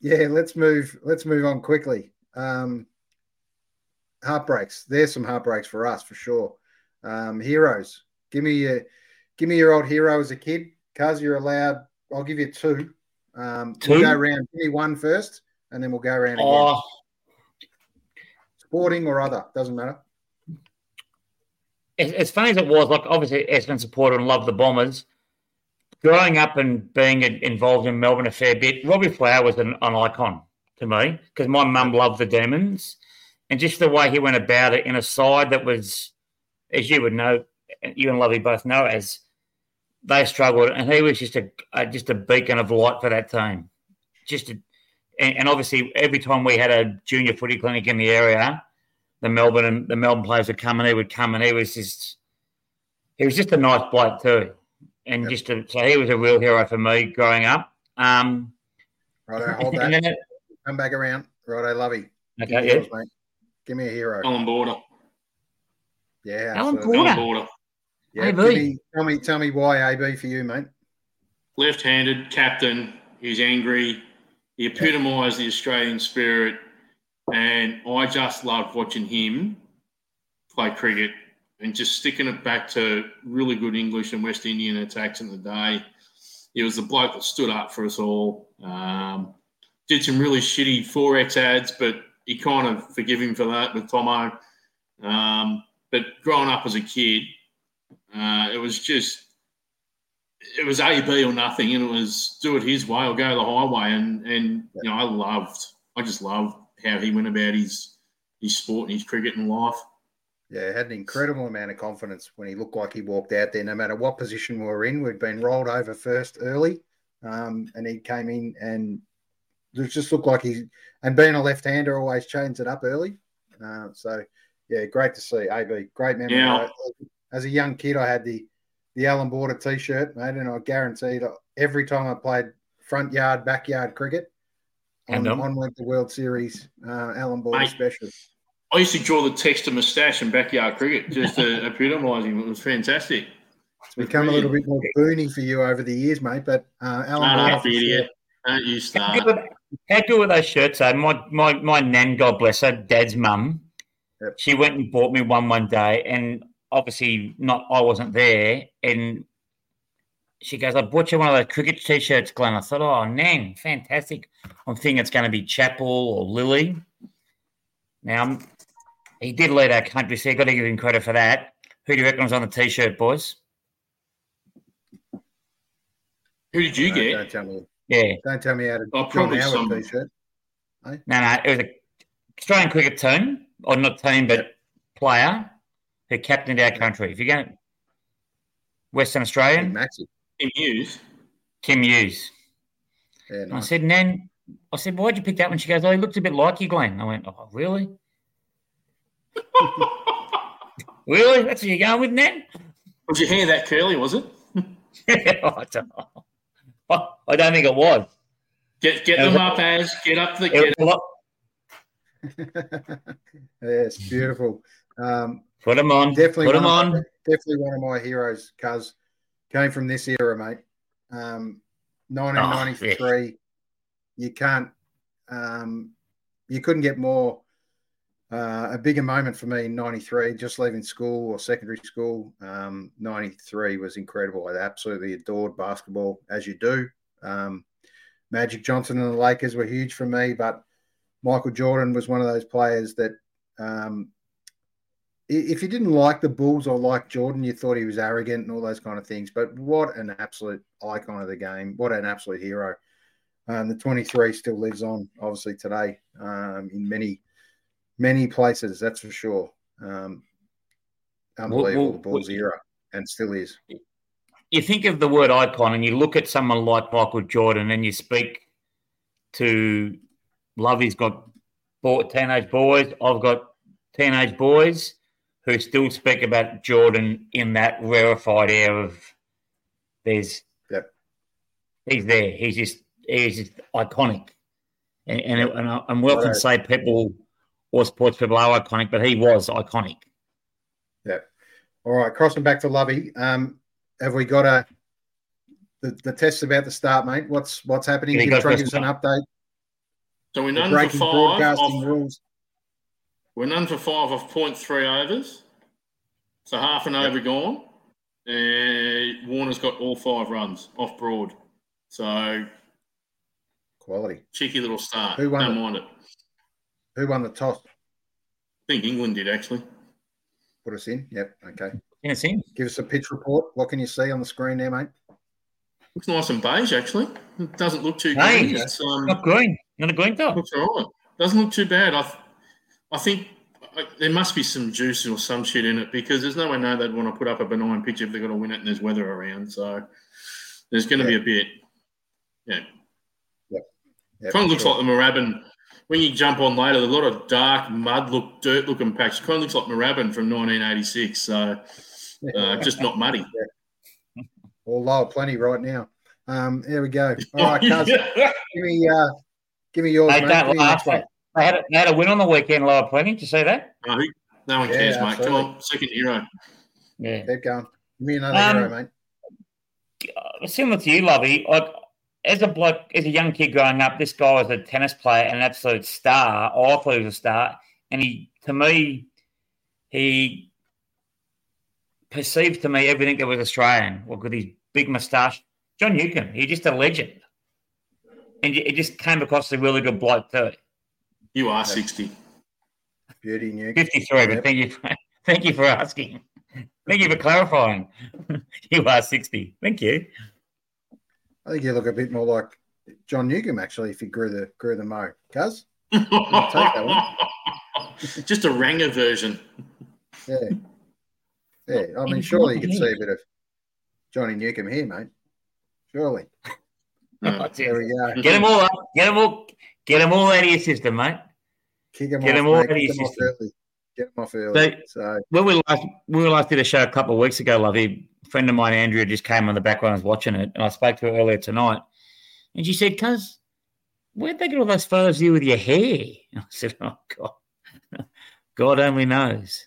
yeah, let's move. Let's move on quickly. Um, heartbreaks. There's some heartbreaks for us for sure. Um, heroes. Give me your, give me your old hero as a kid. Cuz you're allowed. I'll give you two. Um, Two? We'll go around. Me one first, and then we'll go around again. Oh, Sporting or other doesn't matter. as, as funny as it was, like obviously Essendon supporter and loved the Bombers. Growing up and being involved in Melbourne a fair bit, Robbie Flower was an, an icon to me because my mum loved the Demons, and just the way he went about it in a side that was, as you would know, you and Lovey both know, as they struggled, and he was just a, a just a beacon of light for that team. Just a, and, and obviously every time we had a junior footy clinic in the area, the Melbourne and the Melbourne players would come and he would come and he was just he was just a nice bloke too, and Yep. just a, so he was a real hero for me growing up. Um, Right, hold that. then Come back around. Right, I love you. Okay, Give me, yeah. yours, mate. Give me a hero. Alan Border. Yeah, Alan. Border. Alan Border. Yeah, AB. me, tell me, tell me why AB for you, mate. Left-handed captain. He's angry. He epitomised the Australian spirit, and I just loved watching him play cricket and just sticking it back to really good English and West Indian attacks in the day. He was the bloke that stood up for us all. Um, did some really shitty forex ads, but you kind of forgive him for that with Tomo. Um, but growing up as a kid, uh, it was just it was A B or nothing, and it was do it his way or go the highway. And and you know, I loved, I just loved how he went about his his sport and his cricket and life. Yeah, had an incredible amount of confidence when he looked like he walked out there. No matter what position we were in, we'd been rolled over first early, um, and he came in and it just looked like he. And being a left-hander always chains it up early. Uh, so yeah, great to see AB. Great memory. Yeah. As a young kid, I had the the Alan Border T-shirt, mate, and I guaranteed every time I played front yard, backyard cricket, on, And, um, on went the World Series uh, Alan Border Mate. special. I used to draw the text of moustache and backyard cricket just to epitomise him. It was fantastic. It's become a little bit more boony for you over the years, mate. But uh, Alan Shut Border up, for sure. idiot. Don't you How start. good, how good were those shirts? though? my, my, my nan, God bless her, dad's mum, Yep. she went and bought me one one day, and obviously not I wasn't there, and she goes, "I bought you one of those cricket t-shirts, Glenn." I thought, "Oh, nan, fantastic!" I'm thinking it's going to be Chappell or Lillee. Now he did lead our country, so you got to give him credit for that. Who do you reckon was on the t-shirt, boys? Who did you No, get? Don't tell me. Yeah, Don't tell me how to Oh, John probably some- T-shirt. no, no, it was a Australian cricket team, or not team, but player who captained our country. If you're going Western Big Australian, Maxi. Tim Hughes. Kim Hughes. Yeah, And I said, Nan, I said, why'd you pick that one? She goes, oh, he looks a bit like you, Glenn. I went, oh, really? Really? That's what you're going with, Nan? Was your hair that curly, was it? I don't know. I- I don't think it was. Get get Yeah, them well- up, as get up the It get. was a lot. yes, beautiful. Um, Put them on. definitely, Put of- on. definitely one of my heroes. Cuz came from this era, mate. Um, 1993. You can't. Um, you couldn't get more. Uh, a bigger moment for me in 93, just leaving school or secondary school. Um, 93 was incredible. I absolutely adored basketball, as you do. Um, Magic Johnson and the Lakers were huge for me, but Michael Jordan was one of those players that um, if you didn't like the Bulls or like Jordan, you thought he was arrogant and all those kind of things. But what an absolute icon of the game. What an absolute hero. Um, the 23 still lives on, obviously, today um, in many, many places, that's for sure. Um, unbelievable, well, the Bulls well- era, and still is. you think of the word icon and you look at someone like Michael Jordan and you speak to Lovey's got teenage boys, I've got teenage boys who still speak about Jordan in that rarefied air of there's Yep. he's there. He's just he's just iconic. And and, and, I- and we often Right. say people or sports people are iconic, but he was iconic. Yeah. All right, crossing back to Lovey. Um, have we got a the, the test's about to start, mate? What's what's happening? Yeah, you Give, go try give us an update. So we're The breaking five. broadcasting Off, rules. We're none for five of point three overs. So half an over gone. And Warner's got all five runs off Broad. So Quality. cheeky little start. Who won Don't it? mind it. Who won the toss? I think England did actually. Put us in. Yep. Okay. You know, see? Give us a pitch report. What can you see on the screen there, mate? Looks nice and beige actually. It doesn't look too Hey. green. It's um Not green. Not a green top. looks all right. Doesn't look too bad. I, th- I think there must be some juice or some shit in it because there's no way no they'd want to put up a benign pitch if they're going to win it and there's weather around. So there's going to be a bit. Yeah, Yep, kind of looks sure. like the Moorabbin. When you jump on later, there's a lot of dark mud look, dirt looking patch. Kind of looks like Moorabbin from 1986. So uh, just not muddy. Or Lower Plenty right now. Um, there we go. All right, cuz, give me uh, give me yours, Hey, mate. don't Give me the laugh. next one. They had, a, they had a win on the weekend, Lower Plenty. Did you see that? No, no one Yeah, cares, mate. absolutely. Come on, second hero. Yeah. Keep going. Give me another Um, hero, mate. Uh, similar to you, Lovey, like as a bloke, as a young kid growing up, this guy was a tennis player, and an absolute star. I thought he was a star, and he, to me, he perceived to me everything that was Australian. Well, with his big moustache, John Newcombe, he's just a legend, and it just came across as a really good bloke too. You are 60. Beauty Newcombe. Fifty-three, but thank you, for, thank you for asking. Thank you for clarifying. you are sixty. Thank you. I think you look a bit more like John Newcombe actually if you grew the grew the mo. Cuz? take that Just a Ranger version. Yeah. Yeah. I mean surely you could see a bit of Johnny Newcombe here, mate. Surely. No. There we go. Get them all up. Get them all. Get them all out of your system, mate. Kick him Get off, him all mate. out of your system. early. Get him off early. So When we last when we last did a show a couple of weeks ago, Lovey, a friend of mine, Andrea, just came on the background and was watching it, and I spoke to her earlier tonight, and she said, "Cuz, where'd they get all those photos of you with your hair?" And I said, "Oh God, God only knows."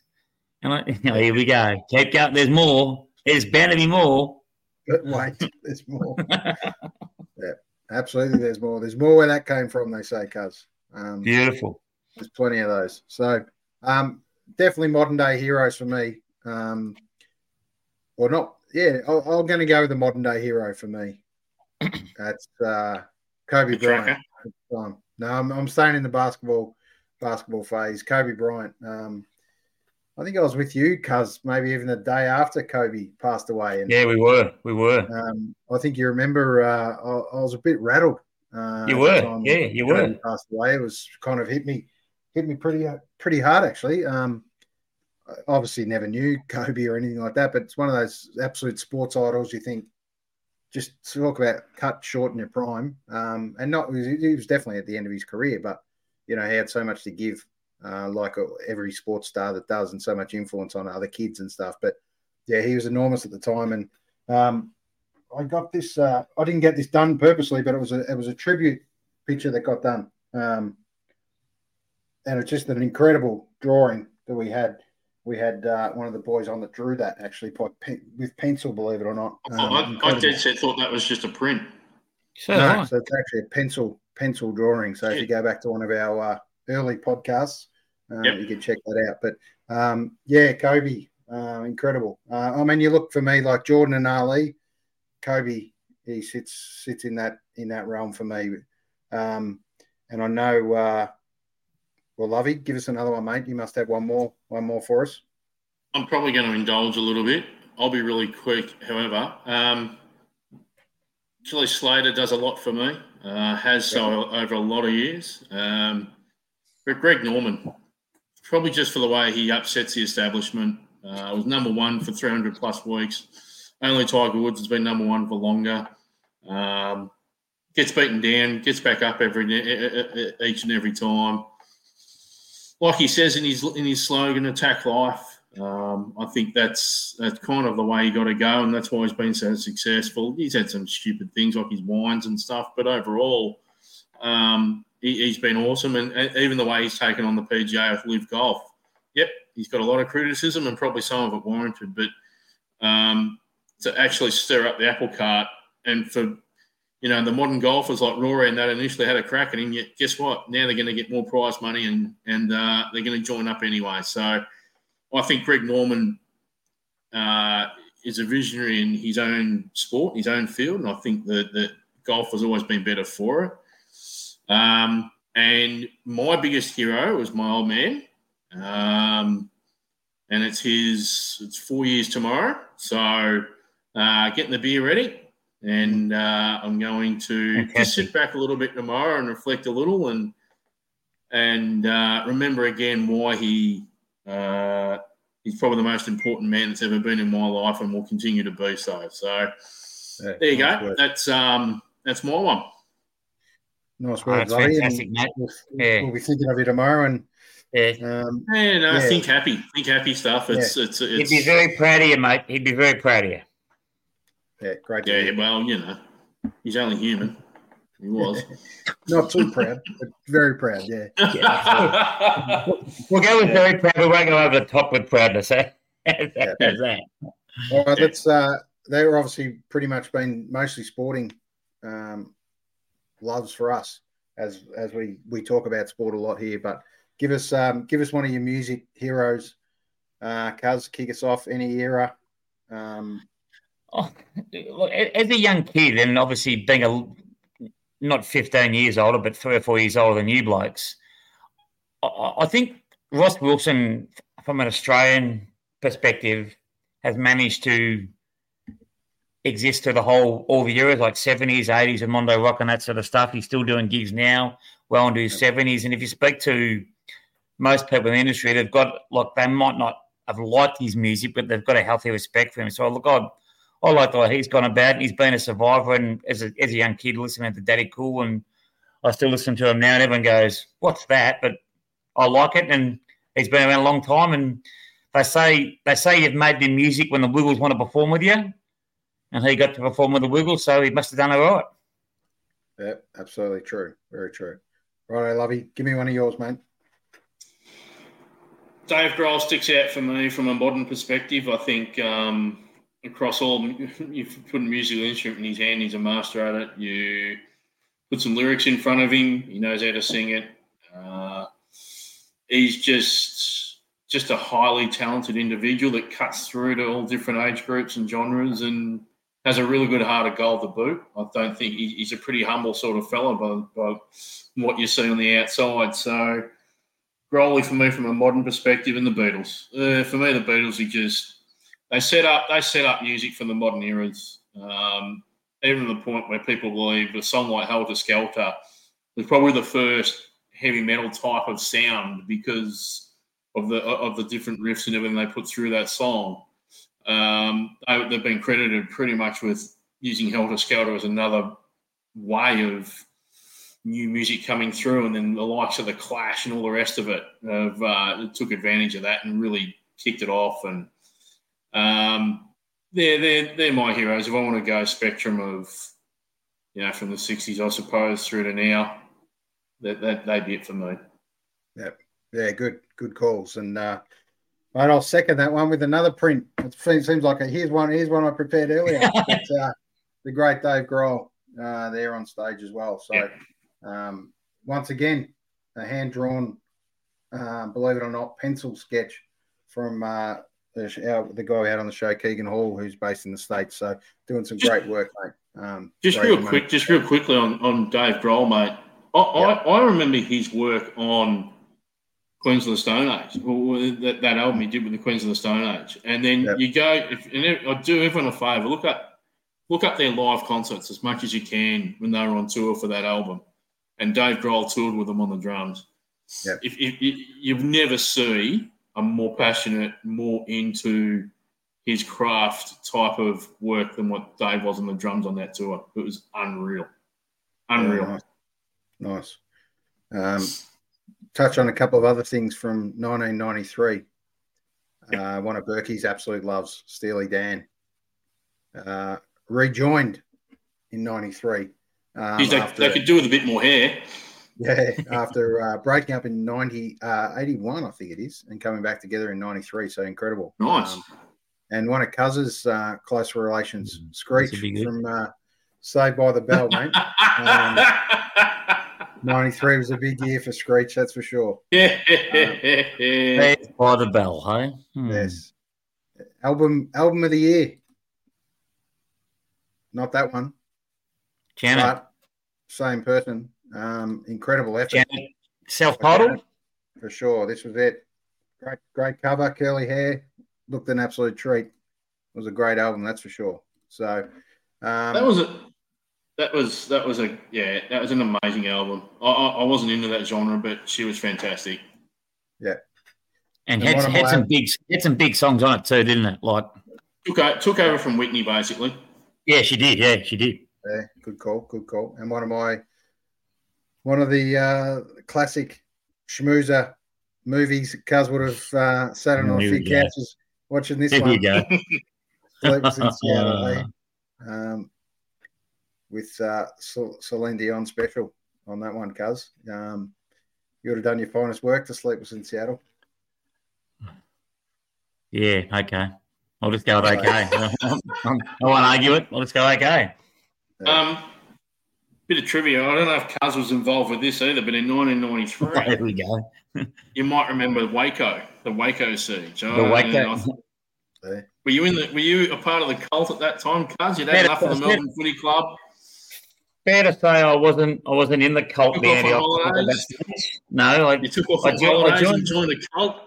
And I, you oh, know, here we go. Keep going. There's more. There's bound to be more. but wait, there's more. Yeah. Absolutely there's more. There's more where that came from, they say, cuz. Um Beautiful. There's plenty of those. So, um, definitely modern day heroes for me. Um, or not. Yeah, I- I'm going to go with the modern day hero for me. That's uh, Kobe The Bryant. tracker. No, I'm, I'm staying in the basketball basketball phase. Kobe Bryant. Um, I think I was with you, cuz maybe even the day after Kobe passed away. And Yeah, we were. We were. um, I think you remember uh, I, I was a bit rattled. Uh, You were. Yeah, you Kobe were. Passed away. It was kind of hit me, hit me pretty pretty hard actually. Um, I obviously never knew Kobe or anything like that, but it's one of those absolute sports idols. You think just talk about cut short in your prime, um, and not he was definitely at the end of his career, but you know he had so much to give, uh, like every sports star that does, and so much influence on other kids and stuff. But yeah, he was enormous at the time, and um, I got this. Uh, I didn't get this done purposely, but it was a it was a tribute picture that got done, um, and it's just an incredible drawing that we had. We had uh, one of the boys on that drew that actually by pen, with pencil, believe it or not. Um, I, I incredible. dead set thought that was just a print. So No, so it's actually a pencil pencil drawing. So if you go back to one of our uh, early podcasts, uh, Yep. you can check that out. But um, yeah, Kobe, uh, incredible. Uh, I mean, you look for me like Jordan and Ali, Kobe. He sits sits in that in that realm for me. Um, and I know. Uh, well, Lovey, give us another one, mate. You must have one more, one more for us. I'm probably going to indulge a little bit. I'll be really quick, however. Um, Kelly Slater does a lot for me, uh, has so over a lot of years. Um, but Greg Norman, probably just for the way he upsets the establishment, uh, was number one for 300 plus weeks. Only Tiger Woods has been number one for longer. Um, gets beaten down, gets back up every each and every time. Like he says in his in his slogan, "Attack life." Um, I think that's that's kind of the way you got to go, and that's why he's been so successful. He's had some stupid things like his wines and stuff, but overall, um, he, has been awesome. And, and even the way he's taken on the PGA with LIV Golf, yep, he's got a lot of criticism and probably some of it warranted. But um, to actually stir up the apple cart and for you know the modern golfers like Rory and that initially had a crack at him, yet guess what? Now they're going to get more prize money and and uh, they're going to join up anyway. So. I think Greg Norman uh, is a visionary in his own sport, his own field, and I think that, that golf has always been better for it. Um, and my biggest hero was my old man, um, and it's his. It's four years tomorrow, so uh, getting the beer ready, and uh, I'm going to just sit back a little bit tomorrow and reflect a little and and uh, remember again why he uh, he's probably the most important man that's ever been in my life and will continue to be so. So Yeah, there you go. work. That's um that's my one. Nice Oh, work, that's fantastic, mate. We'll, Yeah. we'll be thinking of you tomorrow, and Yeah. um, And uh, Yeah. think happy, think happy stuff. It's it's He'd be very proud of you, mate. He'd be very proud of you. yeah, great. to yeah. Well, you know, he's only human. He was. Not too proud, but very proud. Yeah. yeah we'll go with yeah. very proud. We won't go over the top with proudness. Eh? yeah. that. All right, let's. Uh, they were obviously pretty much been mostly sporting um, loves for us as as we we talk about sport a lot here. But give us um, give us one of your music heroes. Uh, Cuz, kick us off. Any era. Um, oh, as a young kid, and obviously being a not 15 years older, but three or four years older than you blokes, I, I think Ross Wilson, from an Australian perspective, has managed to exist to the whole all the eras like 70s, 80s, and Mondo Rock and that sort of stuff. He's still doing gigs now, well into his 70s. And if you speak to most people in the industry, they've got like they might not have liked his music, but they've got a healthy respect for him. So look, I, I like the way he's gone about. And he's been a survivor, and as a, as a young kid, listening to Daddy Cool, and I still listen to him now. And everyone goes, "What's that?" But I like it, and he's been around a long time. And they say they say you've made the music when the Wiggles want to perform with you and he got to perform with the Wiggles, so he must have done it right. Yeah, absolutely true. Very true. Right, Lovey, give me one of yours, mate. Dave Grohl sticks out for me from a modern perspective. I think um, across all, you put a musical instrument in his hand, he's a master at it. You put some lyrics in front of him, he knows how to sing it. Uh, he's just just a highly talented individual that cuts through to all different age groups and genres and has a really good heart of gold to boot. I don't think he, he's a pretty humble sort of fellow by, by, what you see on the outside. So, Growley for me from a modern perspective, and the Beatles. Uh, for me, the Beatles, are just they set up they set up music for the modern eras. Um, even to the point where people believe a song like Helter Skelter was probably the first heavy metal type of sound because of the of the different riffs and everything they put through that song. Um, they, have been credited pretty much with using Helter Skelter as another way of new music coming through, and then the likes of the Clash and all the rest of it have uh, took advantage of that and really kicked it off. And um, they're they're they're my heroes. If I want to go spectrum of you know from the '60s, I suppose, through to now, that that they'd be it for me. Yeah, yeah, good good calls, and uh, Right, I'll second that one with another print. It seems like a, here's one. Here's one I prepared earlier. it's, uh, the great Dave Grohl uh, there on stage as well. So, yeah. um, once again, a hand drawn, uh, believe it or not, pencil sketch from uh, the, our, the guy out on the show, Keegan Hall, who's based in the states. So, doing some just, great work, mate. Um, just real quick, just real quickly on on Dave Grohl, mate. I, I, I remember his work on Queens of the Stone Age, that, that album he did with the Queens of the Stone Age, and then yep. you go. If, and I do everyone a favour. Look up, look up their live concerts as much as you can when they were on tour for that album, and Dave Grohl toured with them on the drums. Yep. If, if, if you've never see a more passionate, more into his craft type of work than what Dave was on the drums on that tour. It was unreal, unreal. Yeah, nice. nice. Um, touch on a couple of other things from 1993. Uh, one of Berkey's absolute loves, Steely Dan, uh, rejoined in '93. Um, they, after, they, could do with a bit more hair. Yeah, after uh, breaking up in 90, uh, 81, I think it is, and coming back together in 93. So incredible. Nice. Um, and one of Cuz's uh, close relations, mm, Screech from uh, Saved by the Bell, mate. Um, 93 was a big year for Screech, that's for sure. Yeah. Um, by the bell, hey? Hmm. Yes. Album album of the year. Not that one. Janet. same person. Um, incredible effort. Janet. Self-titled? For sure. This was it. Great, great cover, curly hair. Looked an absolute treat. It was a great album, that's for sure. So um, that was a that was that was a yeah that was an amazing album. I, I, I wasn't into that genre, but she was fantastic. Yeah, and, and had, had some big had some big songs on it too, didn't it? Like took took over from Whitney basically. Yeah, she did. Yeah, she did. Yeah, good call, good call. And one of my one of the uh, classic schmoozer movies, Cuz would have uh, sat on a few couches watching this there one. You go. um, with uh, Celine Dion special on that one, cuz. Um, you would have done your finest work The Sleepless in Seattle. Yeah, okay. I'll just go with okay. I won't argue it. I'll just go okay. Um, bit of trivia. I don't know if Cuz was involved with this either, but in 1993, there we go. you might remember Waco, the Waco siege. The oh, Waco. Were you in the? Were you a part of the cult at that time, Cuz? You'd had enough of the Melbourne Footy Club. Fair to say, I wasn't. I wasn't in the cult. there. No, I, you took off I, joined, I joined, joined the cult.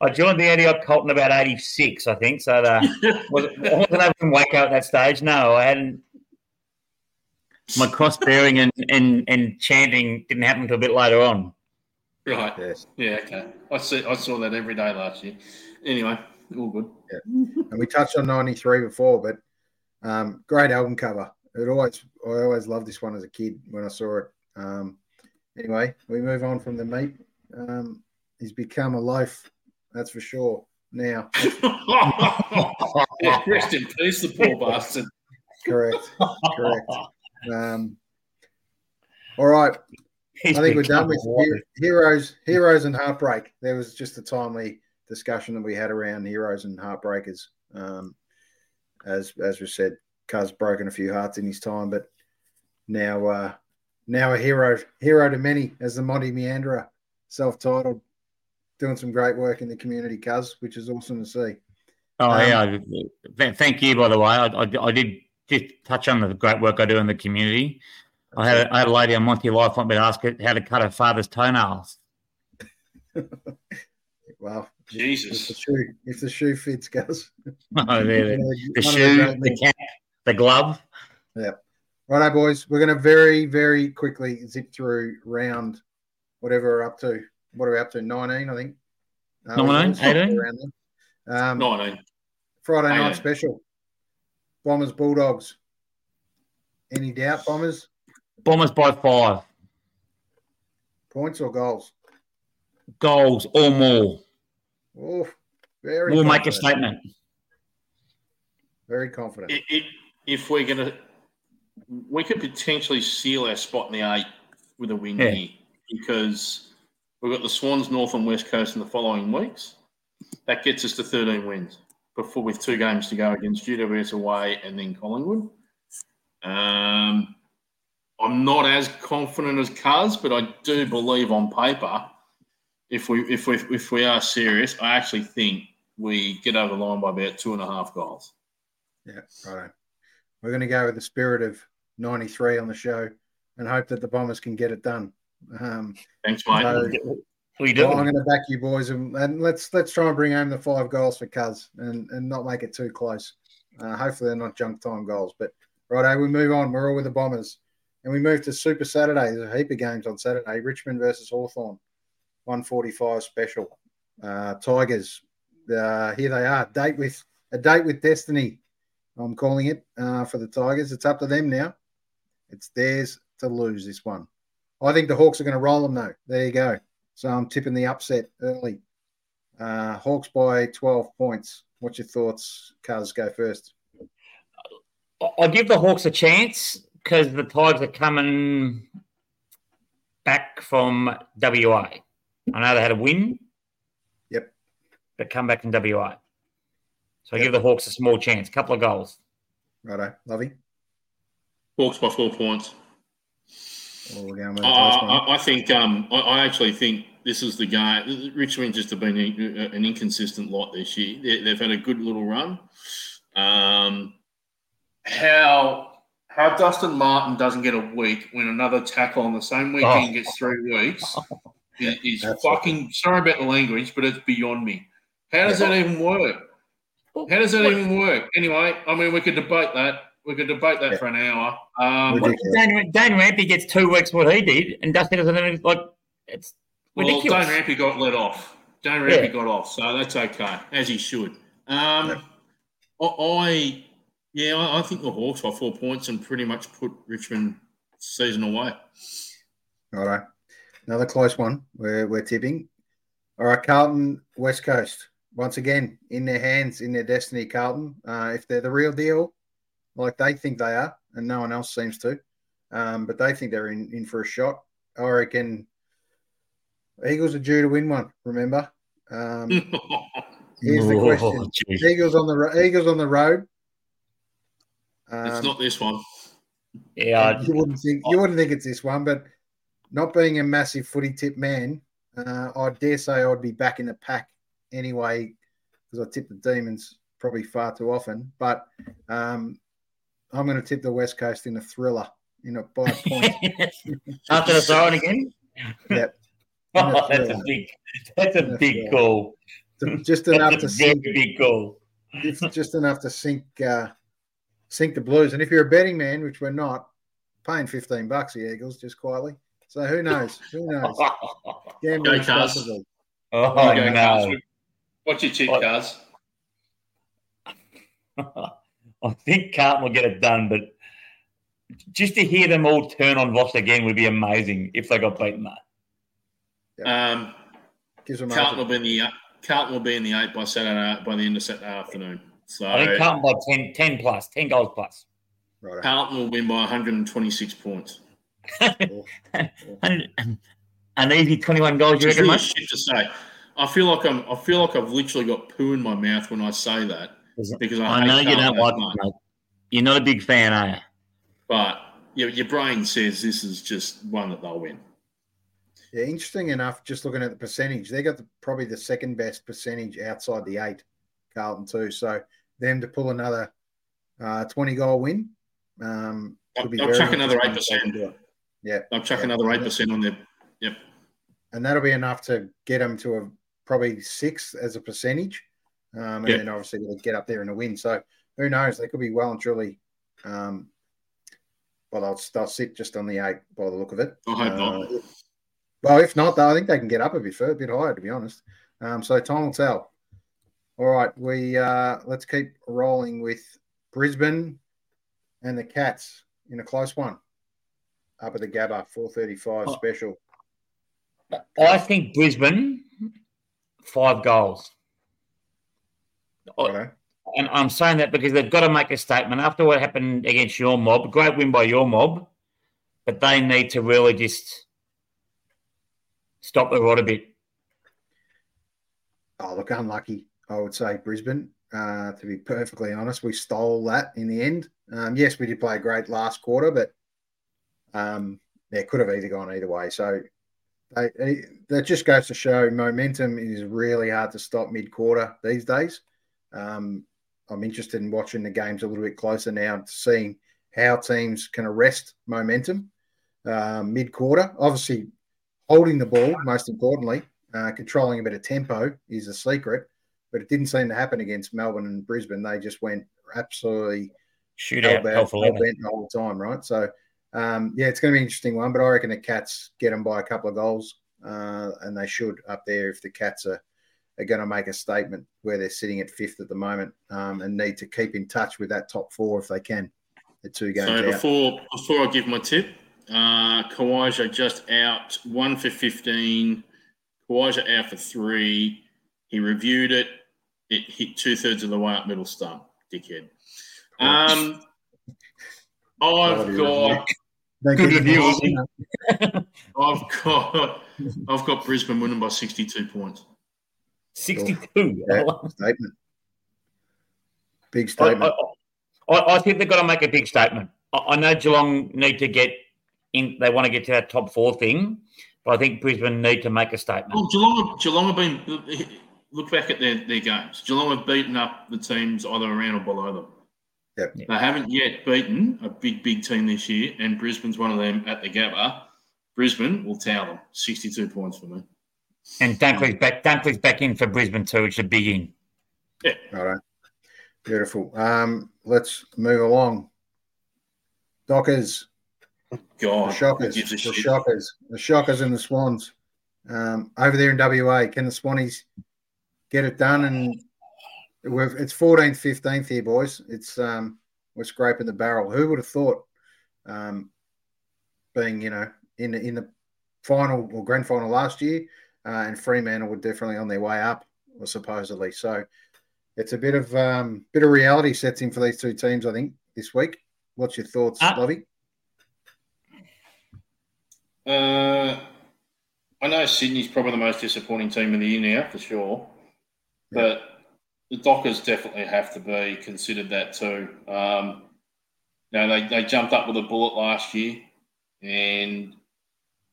I joined the Antioch cult in about '86, I think. So the, was, I wasn't able to wake up at that stage. No, I hadn't. My cross bearing and, and, and chanting didn't happen until a bit later on. Right. Yes. Yeah. Okay. I see. I saw that every day last year. Anyway, all good. Yeah. And we touched on '93 before, but um, great album cover. It always, I always loved this one as a kid when I saw it. Um, anyway, we move on from the meat. Um, he's become a loaf that's for sure. Now, yeah, rest in peace, the poor bastard. Correct. Correct. Um, all right. He's I think we're done with heroes, heroes and heartbreak. There was just a timely discussion that we had around heroes and heartbreakers. Um, as as we said, Cuz broken a few hearts in his time, but now uh, now a hero hero to many as the Monty Meanderer, self-titled doing some great work in the community, Cuz, which is awesome to see. Oh um, yeah, thank you. By the way, I, I, I, did just touch on the great work I do in the community. I had, a, I had a lady on Monty Life want me to ask her how to cut her father's toenails. wow, Jesus! If the shoe, if the shoe fits, Cuz. Oh, there, the, the shoe, the cap, the glove. Yeah. Righto, boys. We're going to very, very quickly zip through round whatever we're up to what are we up to? 19, I think. Uh, 19, 18? Um, 19. Friday 18. night special. Bombers, Bulldogs. Any doubt, Bombers? Bombers by five. Points or goals? Goals or more. Oh, very. We'll confident. make a statement. Very confident. It, it, if we're going to, we could potentially seal our spot in the eight with a win yeah. here because We've got the Swans, North and West Coast in the following weeks. That gets us to 13 wins before with two games to go against GWS away and then Collingwood. Um, I'm not as confident as Cuz, but I do believe on paper, if we if we if we are serious, I actually think we get over the line by about two and a half goals. Yeah, right. We're going to go with the spirit of '93 on the show and hope that the Bombers can get it done. Um, Thanks, mate. So, we do. Well, I'm going to back you boys, and, and, let's let's try and bring home the five goals for Cuz, and and not make it too close. Uh, hopefully, they're not junk time goals. But right, we move on. We're all with the Bombers, and we move to Super Saturday. There's a heap of games on Saturday. Richmond versus Hawthorn, 145 special. Uh, Tigers, uh, here they are. Date with a date with destiny. I'm calling it uh, for the Tigers. It's up to them now. It's theirs to lose this one. I think the Hawks are going to roll them though. There you go. So I'm tipping the upset early. Uh, Hawks by 12 points. What's your thoughts? Cuz go first. I'll give the Hawks a chance because the Tigers are coming back from WA. I know they had a win. Yep. But come back from WA. So I give the Hawks a small chance. A couple of goals. Righto. Lovey. Hawks by four points. I, I, think um, I, I, actually think this is the guy. Richmond just have been a, an inconsistent lot this year. They, have had a good little run. Um, how how Dustin Martin doesn't get a week when another tackle on the same weekend oh. gets three weeks is, is fucking. Sorry about the language, but it's beyond me. How does that even work? How does that even work? Anyway, I mean, we could debate that. We could debate that yeah. for an hour. Um, Dan, Dan Rampe gets two weeks what he did, and Dusty doesn't even like it's ridiculous. Well, Dan Rampe got let off. Dan Rampe yeah. got off, so that's okay, as he should. Um, yeah. I, yeah, I, think the Hawks by four points and pretty much put Richmond season away. All right, another close one. We're we're tipping. All right, Carlton West Coast once again in their hands, in their destiny. Carlton, uh, if they're the real deal, like they think they are, and no one else seems to. Um, but they think they're in, in for a shot. I reckon Eagles are due to win one. Remember, um, here's the question: Oh. Eagles on the Eagles on the road. Um, it's not this one. Yeah, you wouldn't think you wouldn't think it's this one, but not being a massive footy tip man, uh, I dare say I'd be back in the pack anyway because I tip the Demons probably far too often. But um, I'm going to tip the West Coast in a thriller in a by a point. after the throw again. yep, Oh, that's a big. That's a Yeah. big call. just enough to sink. big call. It's just enough to sink uh, sink the Blues. And if you're a betting man, which we're not, paying 15 bucks the Eagles just quietly. So who knows? Who knows? Gamble Go Cars. responsibly. Oh go, no! Cars. What's your tip, What? Cars? I think Carlton will get it done, but just to hear them all turn on Voss again would be amazing if they got beaten. That Um, Gives them Carlton will be in the Carlton will be in the eight by Saturday by the end of Saturday afternoon. So I think Carlton by 10, 10 plus, ten goals plus. Right. Carlton will win by 126 points. and, an easy twenty-one goals. You It's reckon, really shit to say. I feel like I'm. I feel like I've literally got poo in my mouth when I say that because I, I know you don't like much. it. You're not a big fan, are you? But your, your brain says this is just one that they'll win. Yeah, interesting enough, just looking at the percentage, they got the, probably the second best percentage outside the eight, Carlton too. So them to pull another uh, 20 goal win. Um, could be I'll chuck another interesting if they can 8%. Yeah, I'll chuck Yeah. another eight percent on there. Yep, and that'll be enough to get them to a probably six as a percentage, um, and Yeah. then obviously they'll get up there in a win. So who knows? They could be well and truly. Um, well, they'll, they'll sit just on the eight by the look of it. I hope not. Uh, Well, if not, though, I think they can get up a bit further, a bit higher, to be honest. Um, so time will tell. All right, we uh, let's keep rolling with Brisbane and the Cats in a close one. Up at the Gabba, four thirty-five Oh. special. I think Brisbane five goals. Righto. And I'm saying that because they've got to make a statement after what happened against your mob. Great win by your mob, but they need to really just stop the rot a bit. Oh, look, unlucky. I would say Brisbane. Uh, to be perfectly honest, we stole that in the end. Um, yes, we did play a great last quarter, but um, yeah, could have either gone either way. So they, they- that just goes to show momentum is really hard to stop mid quarter these days. Um, I'm interested in watching the games a little bit closer now, to seeing how teams can arrest momentum um, mid quarter. Obviously, holding the ball, most importantly, uh, controlling a bit of tempo is a secret, but it didn't seem to happen against Melbourne and Brisbane. They just went absolutely Shootout, hell-bent- hell for leather. hell-bent the whole time, right? So, um, yeah, it's going to be an interesting one, but I reckon the Cats get them by a couple of goals, uh, and they should up there if the Cats are, are going to make a statement where they're sitting at fifth at the moment um, and need to keep in touch with that top four if they can. The two games So out. before before I give my tip, uh, Khawaja just out one for fifteen. Khawaja out for three. He reviewed it. It hit two thirds of the way up middle stump. Dickhead. Um, I've got Don't Good get review, involved wasn't in that. I've got I've got Brisbane winning by sixty two points. 62. Yeah, oh. statement. Big statement. I, I, I think they've got to make a big statement. I, I know Geelong need to get in, they want to get to that top four thing, but I think Brisbane need to make a statement. Well, Geelong, Geelong have been look back at their, their games. Geelong have beaten up the teams either around or below them. Yep. They haven't yet beaten a big, big team this year, and Brisbane's one of them at the Gabba. Brisbane will towel them. 62 points for me. And Dunkley's back, Dunkley's back in for Brisbane too, which is a big in. Yeah. All right. Beautiful. Um, let's move along. Dockers, the God, Shockers, the shit? Shockers, the Shockers and the Swans. Um, over there in WA, can the Swannies get it done? And we've, it's 14th, 15th here, boys. It's um, we're scraping the barrel. Who would have thought, um, being you know in the in the final or grand final last year, uh, and Fremantle were definitely on their way up, or supposedly. So it's a bit of um, bit of reality sets in for these two teams. I think this week. What's your thoughts, uh, Lovey? Uh, I know Sydney's probably the most disappointing team of the year now, for sure. But the Dockers definitely have to be considered that too. Um, you know, they, they jumped up with a bullet last year, and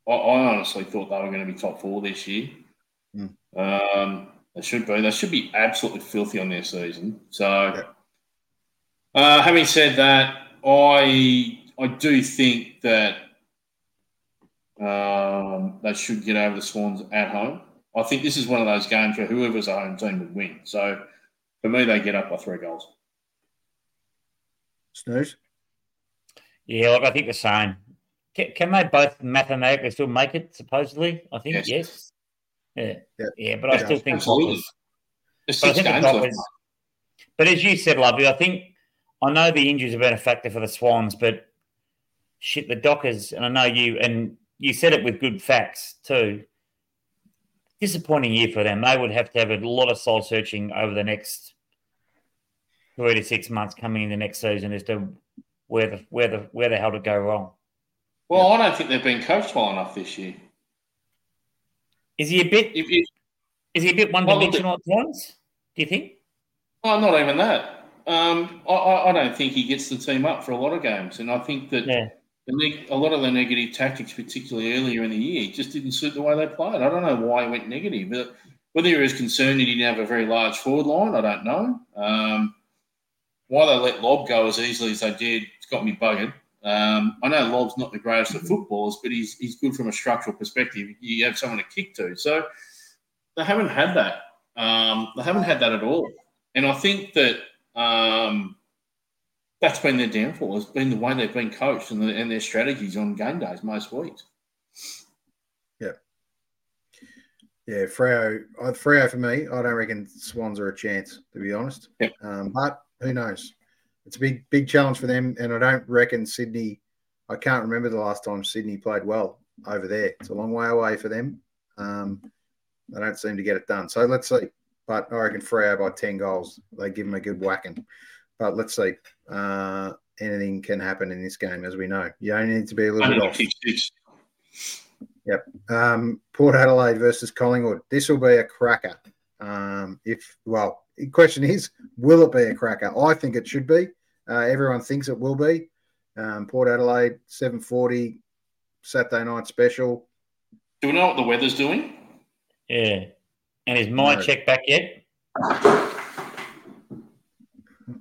I, I honestly thought they were going to be top four this year. Mm. Um, they should be. They should be absolutely filthy on their season. So, yeah. uh, having said that, I I do think that um, they should get over the Swans at home. I think this is one of those games where whoever's a home team would win. So, for me, they get up by three goals. Snooze. Yeah, look, I think the same. Can, can, they both mathematically still make it? Supposedly, I think yes. yes. Yeah, yeah, yeah but I still think Absolutely. But, I think Dockers, but as you said, Lovey, I think I know the injuries have been a factor for the Swans, but shit, the Dockers, and I know you and you said it with good facts too. Disappointing year for them. They would have to have a lot of soul searching over the next three to six months coming in the next season as to where the where the where the hell to go wrong. Well, I don't think they've been coached well enough this year. Is he a bit? You, is he a bit one dimensional at times? Do you think? Well, not even that. Um, I, I, don't think he gets the team up for a lot of games, and I think that yeah. the, a lot of the negative tactics, particularly earlier in the year, just didn't suit the way they played. I don't know why he went negative, but whether he was concerned that he didn't have a very large forward line, I don't know. Um, why they let Lobb go as easily as they did, it's got me bugging. Um, I know Lobb's not the greatest of footballers, but he's he's good from a structural perspective. You have someone to kick to, so they haven't had that. Um, they haven't had that at all, and I think that um, that's been their downfall. Has been the way they've been coached and, the, and their strategies on game days most weeks. Yeah, yeah. Freo, Freo for me, I don't reckon Swans are a chance to be honest. Yeah. Um, but who knows? It's a big, big challenge for them, and I don't reckon Sydney. I can't remember the last time Sydney played well over there. It's a long way away for them. Um, they don't seem to get it done. So let's see. But I reckon Freo by ten goals. They give them a good whacking. But let's see. Uh, anything can happen in this game, as we know. You only need to be a little bit off. Yep. Um, Port Adelaide versus Collingwood. This will be a cracker. Um, if well, the question is, will it be a cracker? I think it should be. Uh, everyone thinks it will be. Um, Port Adelaide, 740, Saturday night special. Do we know what the weather's doing? Yeah. And is my no. check back yet?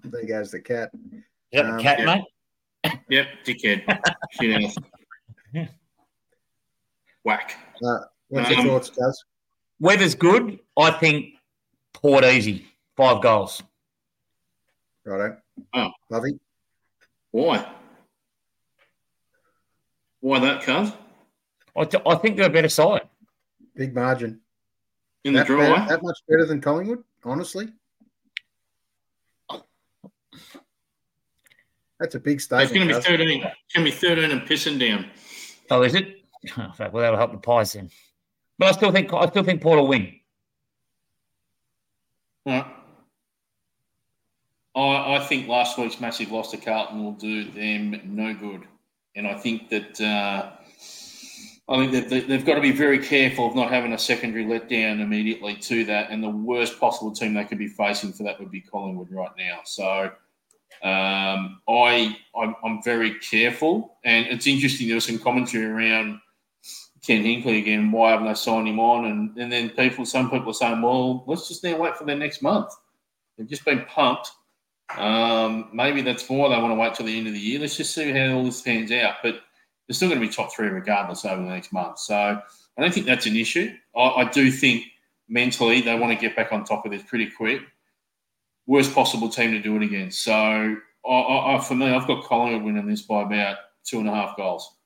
There goes the cat. Is that um, the cat, yep. mate? Yep, dickhead. Shit Whack. Uh, what's um, your thoughts, guys? Weather's good. I think Port easy. Five goals. Righto. Oh. Lovey. Why? Why that, cuz? I, th- I think they're a better side. Big margin. In the draw. Better, eh? that much better than Collingwood, honestly. That's a big statement. It's going to be 13. It's going to be 13 and pissing down. Oh, is it? Oh, fact, well, that'll help the Pies then. But I still think I still think Port will win. Right. I, I think last week's massive loss to Carlton will do them no good, and I think that uh, I think that they've got to be very careful of not having a secondary letdown immediately to that. And the worst possible team they could be facing for that would be Collingwood right now. So um, I I'm, I'm, very careful, and it's interesting. There was some commentary around Ken Hinkley again. Why haven't they signed him on? And and then people, some people are saying, well, let's just now wait for the next month. They've just been pumped um, maybe that's more. They want to wait till the end of the year. Let's just see how all this pans out. But they're still going to be top three regardless over the next month. So I don't think that's an issue. I, I do think mentally they want to get back on top of this pretty quick. Worst possible team to do it against. So I, I, for me, I've got Collingwood winning this by about two and a half goals.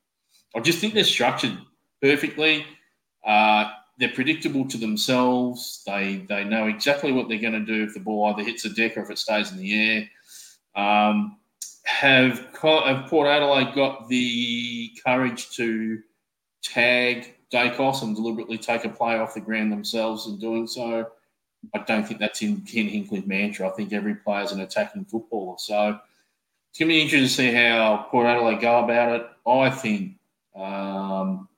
I just think they're structured perfectly. Uh, they're predictable to themselves. They they know exactly what they're going to do if the ball either hits the deck or if it stays in the air. Um, have, have Port Adelaide got the courage to tag Daicos and deliberately take a play off the ground themselves in doing so? I don't think that's in Ken Hinkley's mantra. I think every player is an attacking footballer. So it's going to be interesting to see how Port Adelaide go about it. I think um,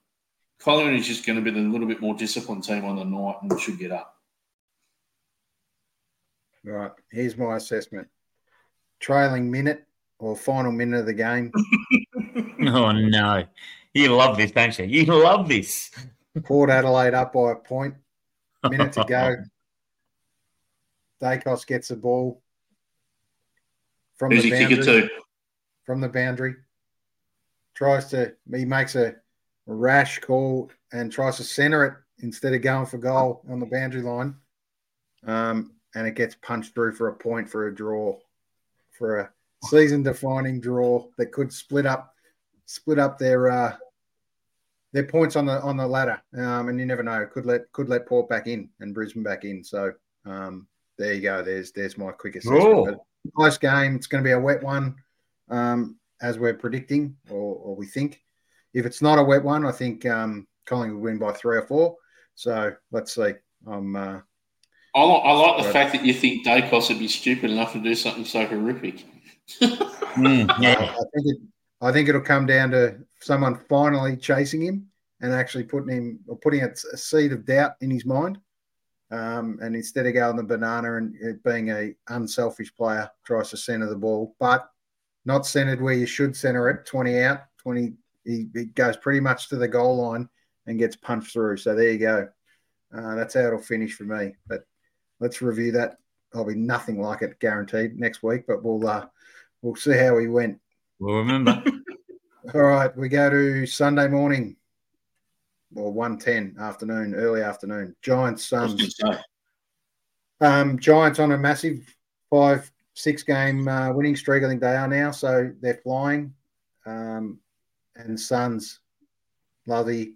Collingwood is just going to be the little bit more disciplined team on the night and should get up. Right. Here's my assessment. Trailing minute or final minute of the game. oh no. You love this, don't you? You love this. Port Adelaide up by a point. Minute to go. Daicos gets the ball from Who's the he kick it boundary. to? From the boundary. Tries to he makes a rash call and tries to center it instead of going for goal on the boundary line. Um, and it gets punched through for a point for a draw, for a season defining draw that could split up split up their uh, their points on the on the ladder. Um, and you never know, could let could let Port back in and Brisbane back in. So um, there you go. There's there's my quick assessment. Close game. It's going to be a wet one, um, as we're predicting or, or we think. If it's not a wet one, I think um, Collingwood will win by three or four. So let's see. I'm uh, I like, I like the fact that you think Daicos would be stupid enough to do something so horrific. Mm, I, yeah. I think it, I think it'll come down to someone finally chasing him and actually putting him or putting a, a seed of doubt in his mind. Um, and instead of going the banana and it being a unselfish player, tries to center the ball, but not centered where you should center it. Twenty out, twenty. He, he goes pretty much to the goal line and gets punched through. So there you go. Uh, that's how it'll finish for me. But let's review that. I'll be nothing like it guaranteed next week, but we'll uh, we'll see how he went. Well, remember. All right, we go to Sunday morning or one ten afternoon, early afternoon. Giants Suns. Um, Giants on a massive five six game uh, winning streak. I think they are now, so they're flying. Um, and Suns, Lovey,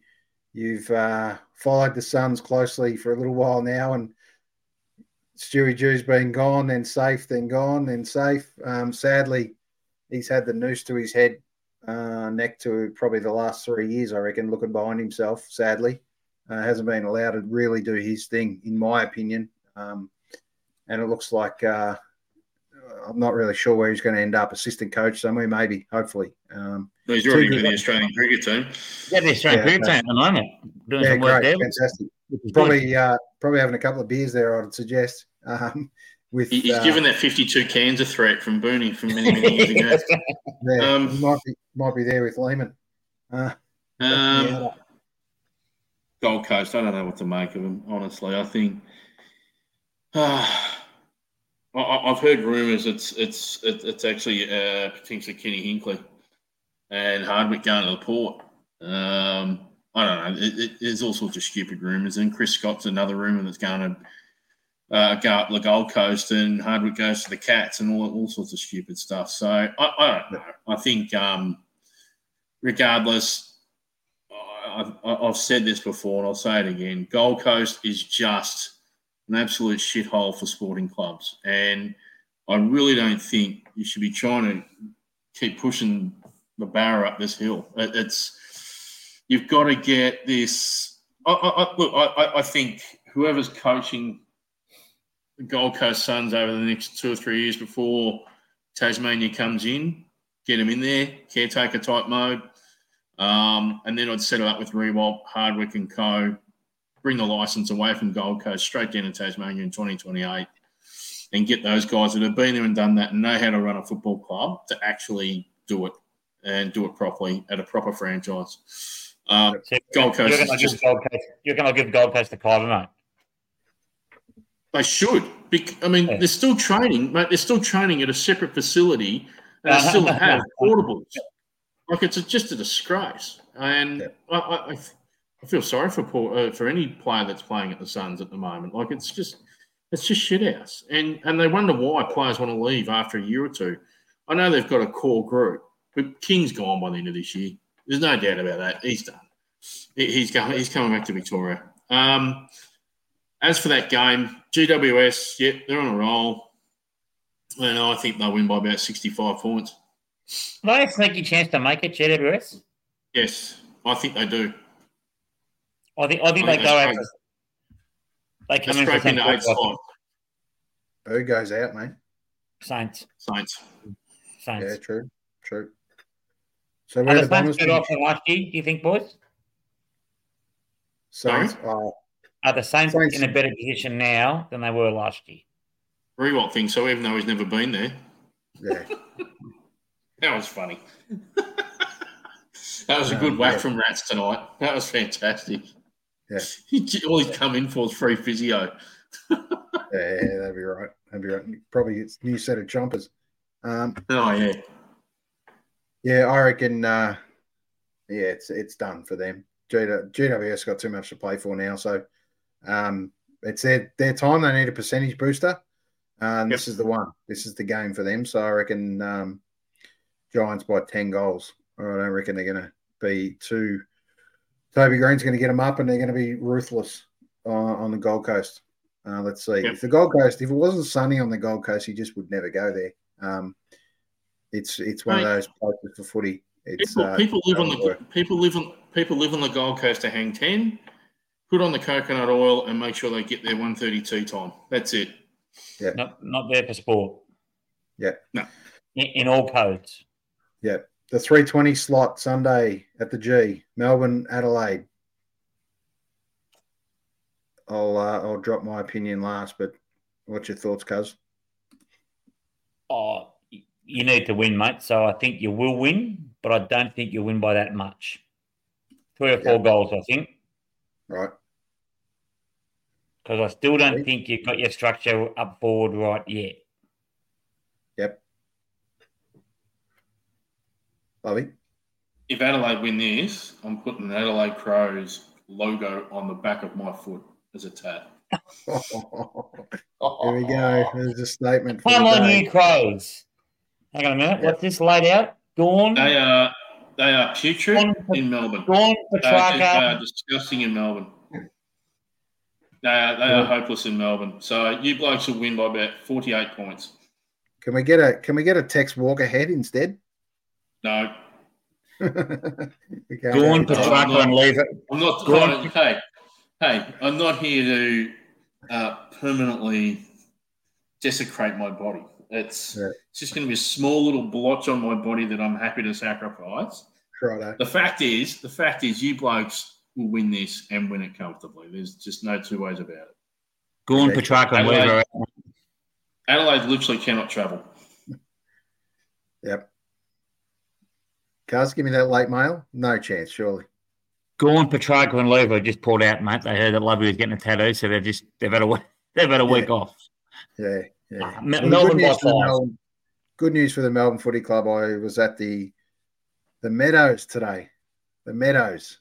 you've uh, followed the Suns closely for a little while now, and Stewie Dew's been gone, then safe, then gone, then safe. Um, sadly, he's had the noose to his head, uh, neck to probably the last three years, I reckon, looking behind himself. Sadly, uh, hasn't been allowed to really do his thing, in my opinion. Um, and it looks like uh, I'm not really sure where he's going to end up. Assistant coach somewhere, maybe, hopefully. Um, No, he's already Two with the Australian cricket team. Yeah, the Australian Yeah, cricket team at the moment. Doing yeah, some work great, there. fantastic. which is good. Probably, uh, probably having a couple of beers there. I'd suggest. Um, with He- He's uh, given that 52 cans a threat from Booney from many, many years ago. yeah, um, he might be might be there with Lehmann. Uh, Um, yeah. Gold Coast, I don't know what to make of him, honestly. I think uh, I, I- I've heard rumours it's it's it- it's actually uh, potentially Kenny Hinkley and Hardwick going to the port. Um, I don't know. It, it, there's all sorts of stupid rumours, and Chris Scott's another rumour that's going to uh, go up the Gold Coast, and Hardwick goes to the Cats, and all all sorts of stupid stuff. So I, I don't know. I think um, regardless, I've, I've said this before and I'll say it again. Gold Coast is just an absolute shithole for sporting clubs. And I really don't think you should be trying to keep pushing the barrow up this hill. It's you've got to get this. I, I, look, I, I- I think whoever's coaching the Gold Coast Suns over the next two or three years before Tasmania comes in, get them in there, caretaker type mode. Um, and then I'd set it up with Riewoldt, Hardwick and Co. Bring the license away from Gold Coast straight down to Tasmania in 2028 and get those guys that have been there and done that and know how to run a football club to actually do it and do it properly at a proper franchise. Um, Gold Coast You're going to give Gold Coast. You're going to give Gold Coast the Kyber, mate. they should. I mean, Yeah. they're still training, mate. They're still training at a separate facility and they still have portables. Like it's a, just a disgrace. And Yeah. I, I, I I feel sorry for Paul, uh, for any player that's playing at the Suns at the moment. Like it's just it's just shit house. And and they wonder why players want to leave after a year or two. I know they've got a core group, but King's gone by the end of this year. There's no doubt about that. He's done. He's going. He's coming back to Victoria. Um, as for that game, GWS, yep, they're on a roll, and I think they'll win by about 65 points. Are they a sneaky chance to make it, GWS? Yes, I think they do. I think I think they I- go I- out. for- They They come in for scrape some into eight spot. Who goes out, mate? Saints. Saints. Saints. Yeah, true, true. So Are where the the Saints better off than last year, do you think, boys? Saints. Oh, Are the Saints, Saints- in a better position now than they were last year? Riewoldt thing. so, even though he's never been there. yeah. That was funny. that was a good Um, whack yeah. from Rats tonight. That was fantastic. Yeah. All he's come in for is free physio. Yeah, that'd be right. That'd be right. Probably it's new set of jumpers. Um, Oh, yeah. yeah, I reckon. Uh, yeah, it's it's done for them. GW, GWS got too much to play for now, so um, it's their their time. They need a percentage booster, and this is the one. This is the game for them. So I reckon um, Giants by ten goals. I don't reckon they're going to be too. Toby Greene's going to get them up, and they're going to be ruthless uh, on the Gold Coast. Uh, let's see. Yep. If the Gold Coast, if it wasn't sunny on the Gold Coast, he just would never go there. Um, it's it's one of those places for footy. It's People, uh, people live on the work. people live on people live on the Gold Coast to hang ten. Put on the coconut oil and make sure they get their one thirty two time. That's it. Yeah. Not not there for sport. Yeah. No. In, in all codes. Yeah, the three twenty slot Sunday at the G, Melbourne, Adelaide. I'll uh, I'll drop my opinion last, but what's your thoughts, Cuz? Oh, you need to win, mate. So I think you will win, but I don't think you'll win by that much. Three or four Yeah. goals, I think, Right. because I still don't think you've got your structure up forward right yet. Yep. Lovey. If Adelaide win this, I'm putting the Adelaide Crows logo on the back of my foot as a tat. Here we go. There's a statement. For Come the on, day. you crows. Hang on a minute. What's this laid out? Dawn, They are they are putrid Dawn, in Melbourne. Dawn They are, they are disgusting in Melbourne. They are, they are hopeless in Melbourne. So you blokes will win by about 48 points. Can we get a Can we get a Tex Walker head instead? No, We can't Gawn have that. Petracca and leave it. I'm not. Go on. hey, hey, I'm not here to uh, permanently desecrate my body. It's Yeah. it's just going to be a small little blotch on my body that I'm happy to sacrifice. Righto. The fact is, the fact is, you blokes will win this and win it comfortably. There's just no two ways about it. Gawn Okay. Petracca and leave Adelaide. it. Adelaide literally cannot travel. Yep. Cuz, give me that late mail. No chance, surely. Gawn, Petracca, and Levo just pulled out, mate. They heard that Lovey was getting a tattoo, so they've just they've had a they've had a week off. Yeah, yeah. Ah, Me- Well, Melbourne good, news for the. Melbourne, good news for the Melbourne Footy Club. I was at the the Meadows today. The Meadows.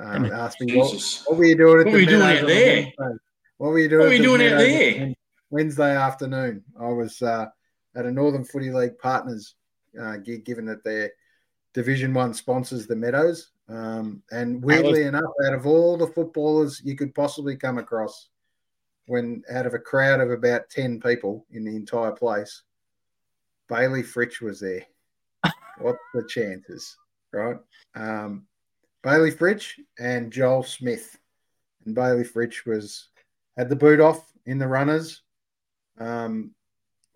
Um, asked me what, what were you doing at What the were you doing Meadows out on there? Wednesday? What were you doing? What were you doing out Meadows there? Wednesday afternoon. I was uh, at a Northern Footy League partners uh, gig, given that their Division One sponsors the Meadows. Um, and weirdly enough, out of all the footballers you could possibly come across, when out of a crowd of about 10 people in the entire place, Bayley Fritsch was there. what the chances, right? Um, Bayley Fritsch and Joel Smith. And Bayley Fritsch was had the boot off in the runners. Um,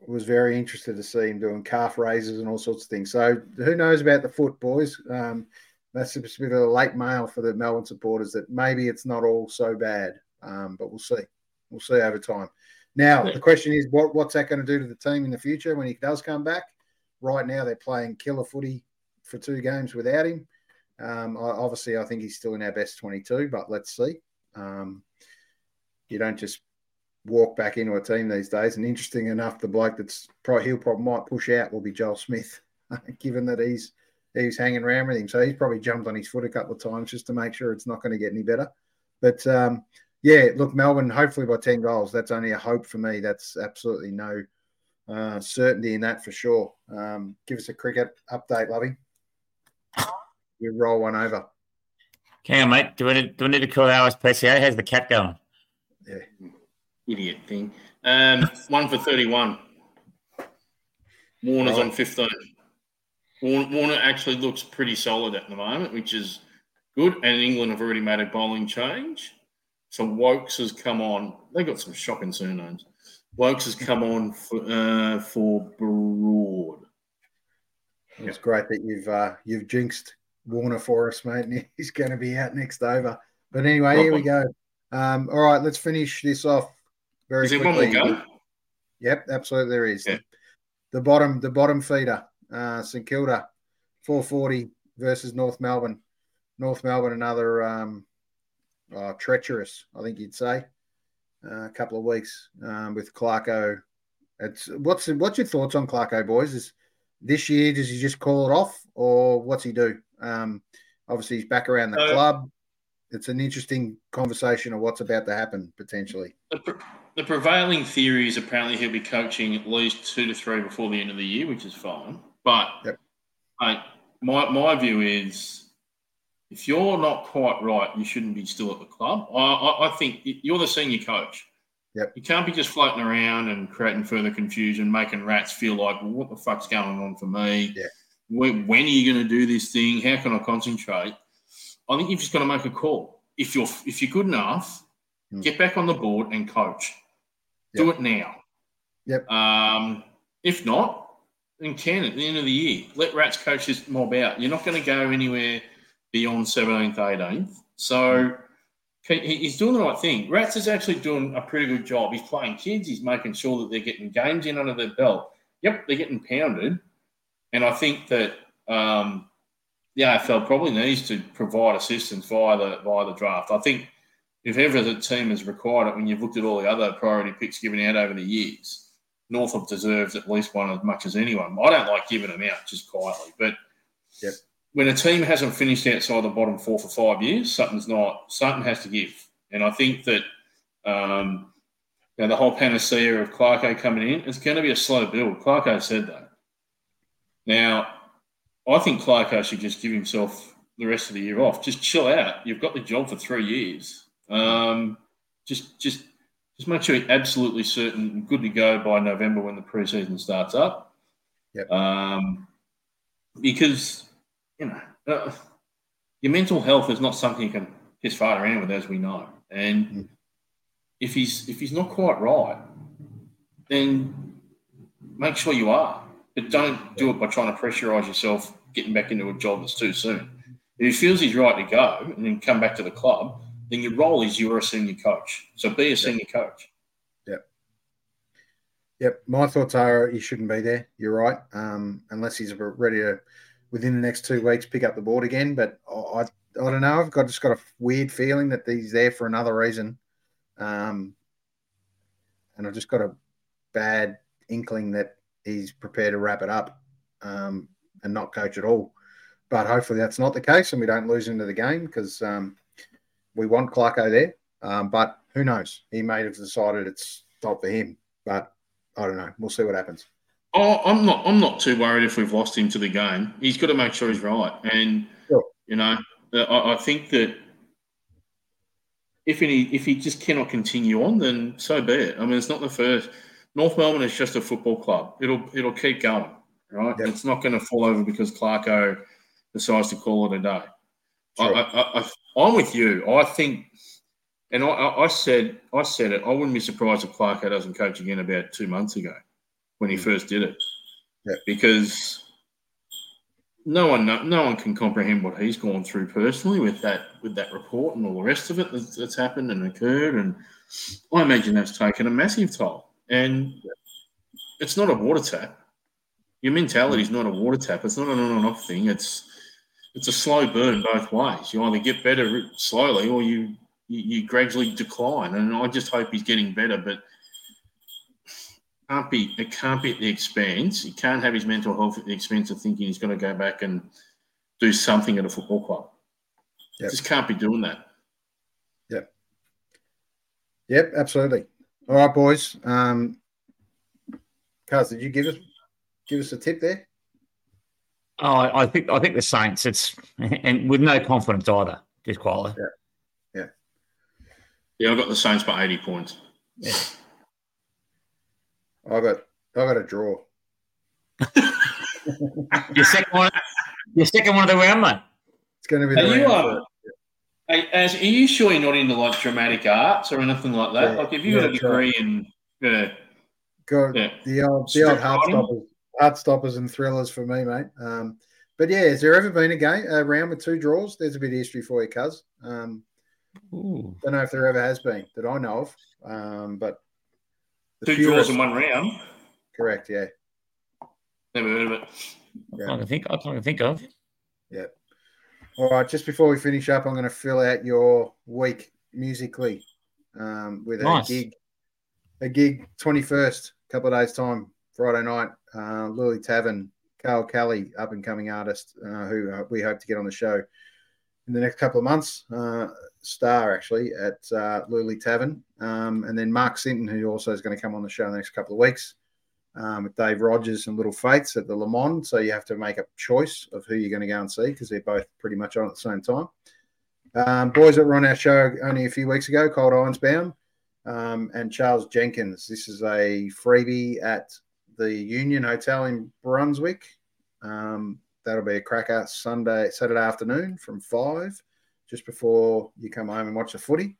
was very interested to see him doing calf raises and all sorts of things. So who knows about the foot, boys? Um, that's a bit of a late mail for the Melbourne supporters that maybe it's not all so bad, um, but we'll see. We'll see over time. Now the question is, what what's that going to do to the team in the future when he does come back? Right now they're playing killer footy for two games without him. Um, obviously, I think he's still in our best twenty-two, but let's see. Um, you don't just walk back into a team these days. And interesting enough, the bloke that's probably he'll probably might push out will be Joel Smith, given that he's he's hanging around with him. So he's probably jumped on his foot a couple of times just to make sure it's not going to get any better. But um, yeah, look, Melbourne, hopefully by 10 goals. That's only a hope for me. That's absolutely no uh, certainty in that for sure. Um, give us a cricket update, Lovey. You roll one over. Hang on, mate. Do we need, do we need to call our SPCA? How's the cat going? Idiot thing. Um, one for 31. Warner's on 15. Warner, Warner actually looks pretty solid at the moment, which is good. And England have already made a bowling change. So Woakes has come on. They've got some shocking surnames. Woakes has come on for, uh, for Broad. It's great that you've uh, you've jinxed Warner for us, mate. And he's going to be out next over. But anyway, here we go. Um, all right, let's finish this off very Is there quickly. one more go? Yep, absolutely there is. Yeah. The bottom, the bottom feeder, uh, St Kilda, 440 versus North Melbourne. North Melbourne, another um, uh, treacherous, I think you'd say, uh, a couple of weeks um, with Clarko. It's what's what's your thoughts on Clarko, boys? Is this year does he just call it off, or what's he do? Um, obviously, he's back around the Uh, club. It's an interesting conversation of what's about to happen potentially. The, pre- the prevailing theory is apparently he'll be coaching at least two to three before the end of the year, which is fine. But Yep. mate, my my view is, if you're not quite right, you shouldn't be still at the club. I I, I think you're the senior coach. Yep. You can't be just floating around and creating further confusion, making rats feel like, well, what the fuck's going on for me? Yeah. When, when are you going to do this thing? How can I concentrate? I think you've just got to make a call. If you're if you're good enough, Hmm. get back on the board and coach. Do it now. Yep. Um, if not, then can at the end of the year. Let Rats coach this mob out. You're not going to go anywhere beyond 17th, 18th. So he- he's doing the right thing. Rats is actually doing a pretty good job. He's playing kids. He's making sure that they're getting games in under their belt. Yep, they're getting pounded. And I think that um, the AFL probably needs to provide assistance via the via the draft. I think if ever the team has required it, when you've looked at all the other priority picks given out over the years, Northup deserves at least one as much as anyone. I don't like giving them out just quietly, but Yep. when a team hasn't finished outside the bottom four for five years, something's not something has to give. And I think that um, you know, the whole panacea of Clarko coming in, it's going to be a slow build. Clarko said that. Now, I think Clarko should just give himself the rest of the year off. Just chill out. You've got the job for three years. Um, just, just, just make sure you're absolutely certain and good to go by November when the preseason starts up. Yep. Um, because you know uh, your mental health is not something you can piss fart around with, as we know. And Mm. if he's if he's not quite right, then make sure you are. But don't do it by trying to pressurise yourself getting back into a job that's too soon. If he feels he's right to go and then come back to the club, then your role is you're a senior coach. So be a senior coach. Yep. Yep, my thoughts are he shouldn't be there. You're right, um, unless he's ready to within the next two weeks pick up the board again. But I, I, I don't know. I've got just got a weird feeling that he's there for another reason, um, and I've just got a bad inkling that he's prepared to wrap it up um, and not coach at all. But hopefully that's not the case, and we don't lose into the game because um, we want Clarko there. Um, but who knows? He may have decided it's not for him. But I don't know. We'll see what happens. Oh, I'm not. I'm not too worried if we've lost him to the game. He's got to make sure he's right, and Sure. you know, I, I think that if any, if he just cannot continue on, then so be it. I mean, it's not the first. North Melbourne is just a football club. It'll it'll keep going, right? Yep. It's not going to fall over because Clarko decides to call it a day. Sure. I, I, I, I'm with you. I think, and I, I said I said it. I wouldn't be surprised if Clarko doesn't coach again about two months ago when he Mm. first did it, Yeah. because no one no, no one can comprehend what he's gone through personally with that with that report and all the rest of it that's, that's happened and occurred, and I imagine that's taken a massive toll. And it's not a water tap. Your mentality is mm. not a water tap. It's not an on and off thing. It's it's a slow burn both ways. You either get better slowly or you, you you gradually decline. And I just hope he's getting better, but can't be it can't be at the expense. He can't have his mental health at the expense of thinking he's going to go back and do something at a football club. Yep. Just can't be doing that. Yep, Yep, absolutely. All right, boys. Um, Cuz, did you give us give us a tip there? Oh, I I think I think the Saints. It's and with no confidence either, just quietly. Yeah, yeah, yeah. I've got the Saints by 80 points. I got I got a draw. Your second one, your second one of the round, mate. It's going to be Are the you, round uh, for- Hey, As, are you sure you're not into like dramatic arts or anything like that? Yeah, like, if you got a yeah, sure. degree in, yeah, got yeah. the old the old Script Heartstoppers heart stoppers and thrillers for me, mate. Um, but yeah, has there ever been a game a round with two draws? There's a bit of history for you, cuz. Um, don't know if there ever has been that I know of. Um, but two draws in one round. Correct. Yeah. Never heard of it. Yeah. I can think. I can think of. All right. Just before we finish up, I'm going to fill out your week musically um, with nice. a gig. A gig 21st, couple of days time, Friday night. Uh, Lily Tavern, Carl Kelly, up and coming artist, uh, who uh, we hope to get on the show in the next couple of months. Uh, star actually at uh, Lily Tavern, um, and then Mark Sinton, who also is going to come on the show in the next couple of weeks. Um, with Dave Rogers and Little Fates at the Le Mans. So you have to make a choice of who you're going to go and see because they're both pretty much on at the same time. Um, boys that were on our show only a few weeks ago, Cold Irons Bound, um, and Charles Jenkins. This is a freebie at the Union Hotel in Brunswick. Um, that'll be a cracker Sunday, Saturday afternoon from five, just before you come home and watch the footy.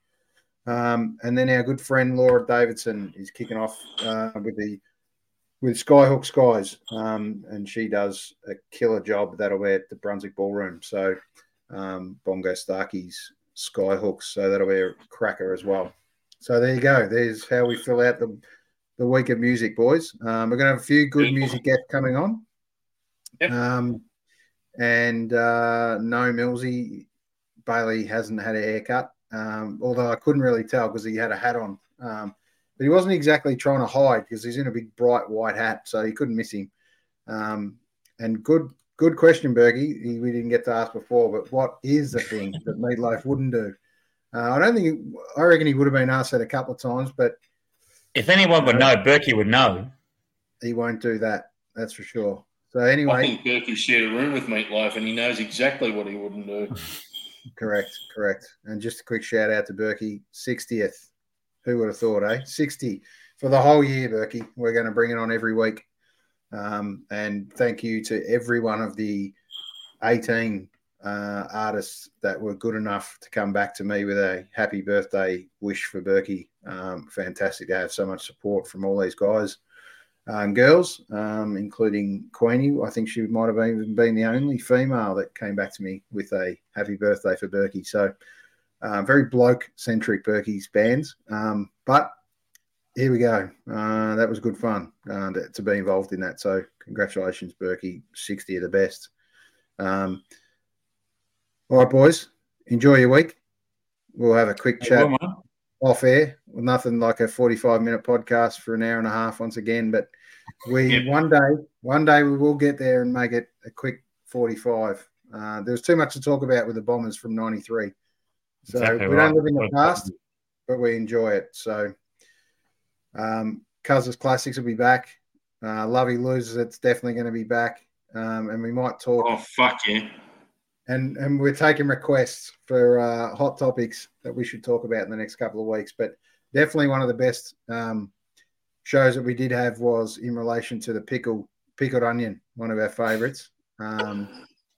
Um, and then our good friend Laura Davidson is kicking off uh, with the with Skyhook Skies, um, and she does a killer job. That'll be at the Brunswick Ballroom. So um, Bongo Starkie's Skyhooks. So that'll be a cracker as well. So there you go. There's how we fill out the the week of music, boys. Um, we're going to have a few good music guests coming on. Yep. Um, and uh, no, Millsy Bailey hasn't had a haircut, um, although I couldn't really tell because he had a hat on. Um, but he wasn't exactly trying to hide because he's in a big bright white hat, so you couldn't miss him. Um, and good, good question, Bergie. We didn't get to ask before, but what is the thing that Meatloaf wouldn't do? Uh, I don't think. I reckon he would have been asked that a couple of times, but if anyone would know, Berkey would know. He won't do that. That's for sure. So anyway, I think Berkey shared a room with Meatloaf, and he knows exactly what he wouldn't do. correct, correct. And just a quick shout out to Berkey, sixtieth. Who would have thought, eh? Sixty for the whole year, Berkey. We're going to bring it on every week. Um, and thank you to every one of the eighteen uh, artists that were good enough to come back to me with a happy birthday wish for Berkey. Um, fantastic to have so much support from all these guys and girls, um, including Queenie. I think she might have even been the only female that came back to me with a happy birthday for Berkey. So, uh, very bloke centric Berkey's bands. Um, but here we go. Uh, that was good fun uh, to, to, be involved in that. So, congratulations, Berkey. 60 of the best. Um, all right, boys, enjoy your week. We'll have a quick chat off air. Well, nothing like a 45 minute podcast for an hour and a half once again, but we yep. one day, one day we will get there and make it a quick 45. Uh, there's too much to talk about with the Bombers from 93. So exactly we right. don't live in the past, but we enjoy it. So, um, Cousins Classics will be back. Uh, Lovey Losers, it's definitely going to be back. Um, and we might talk. Oh, fuck yeah and and we're taking requests for uh, hot topics that we should talk about in the next couple of weeks. But definitely one of the best um, shows that we did have was in relation to the pickle pickled onion, one of our favourites um,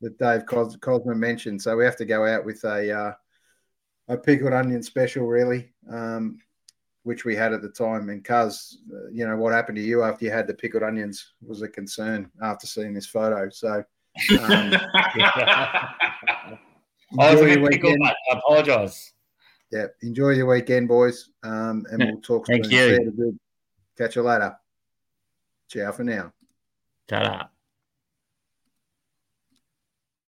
that Dave Cos- Cosman mentioned. So we have to go out with a uh, a pickled onion special, really, um, which we had at the time. And Cuz, uh, you know, what happened to you after you had the pickled onions was a concern after seeing this photo. So um, I was a pickled, I apologize. Yeah, enjoy your weekend, boys. Um, and we'll talk Thank you. Catch you later. Ciao for now. Ta-da.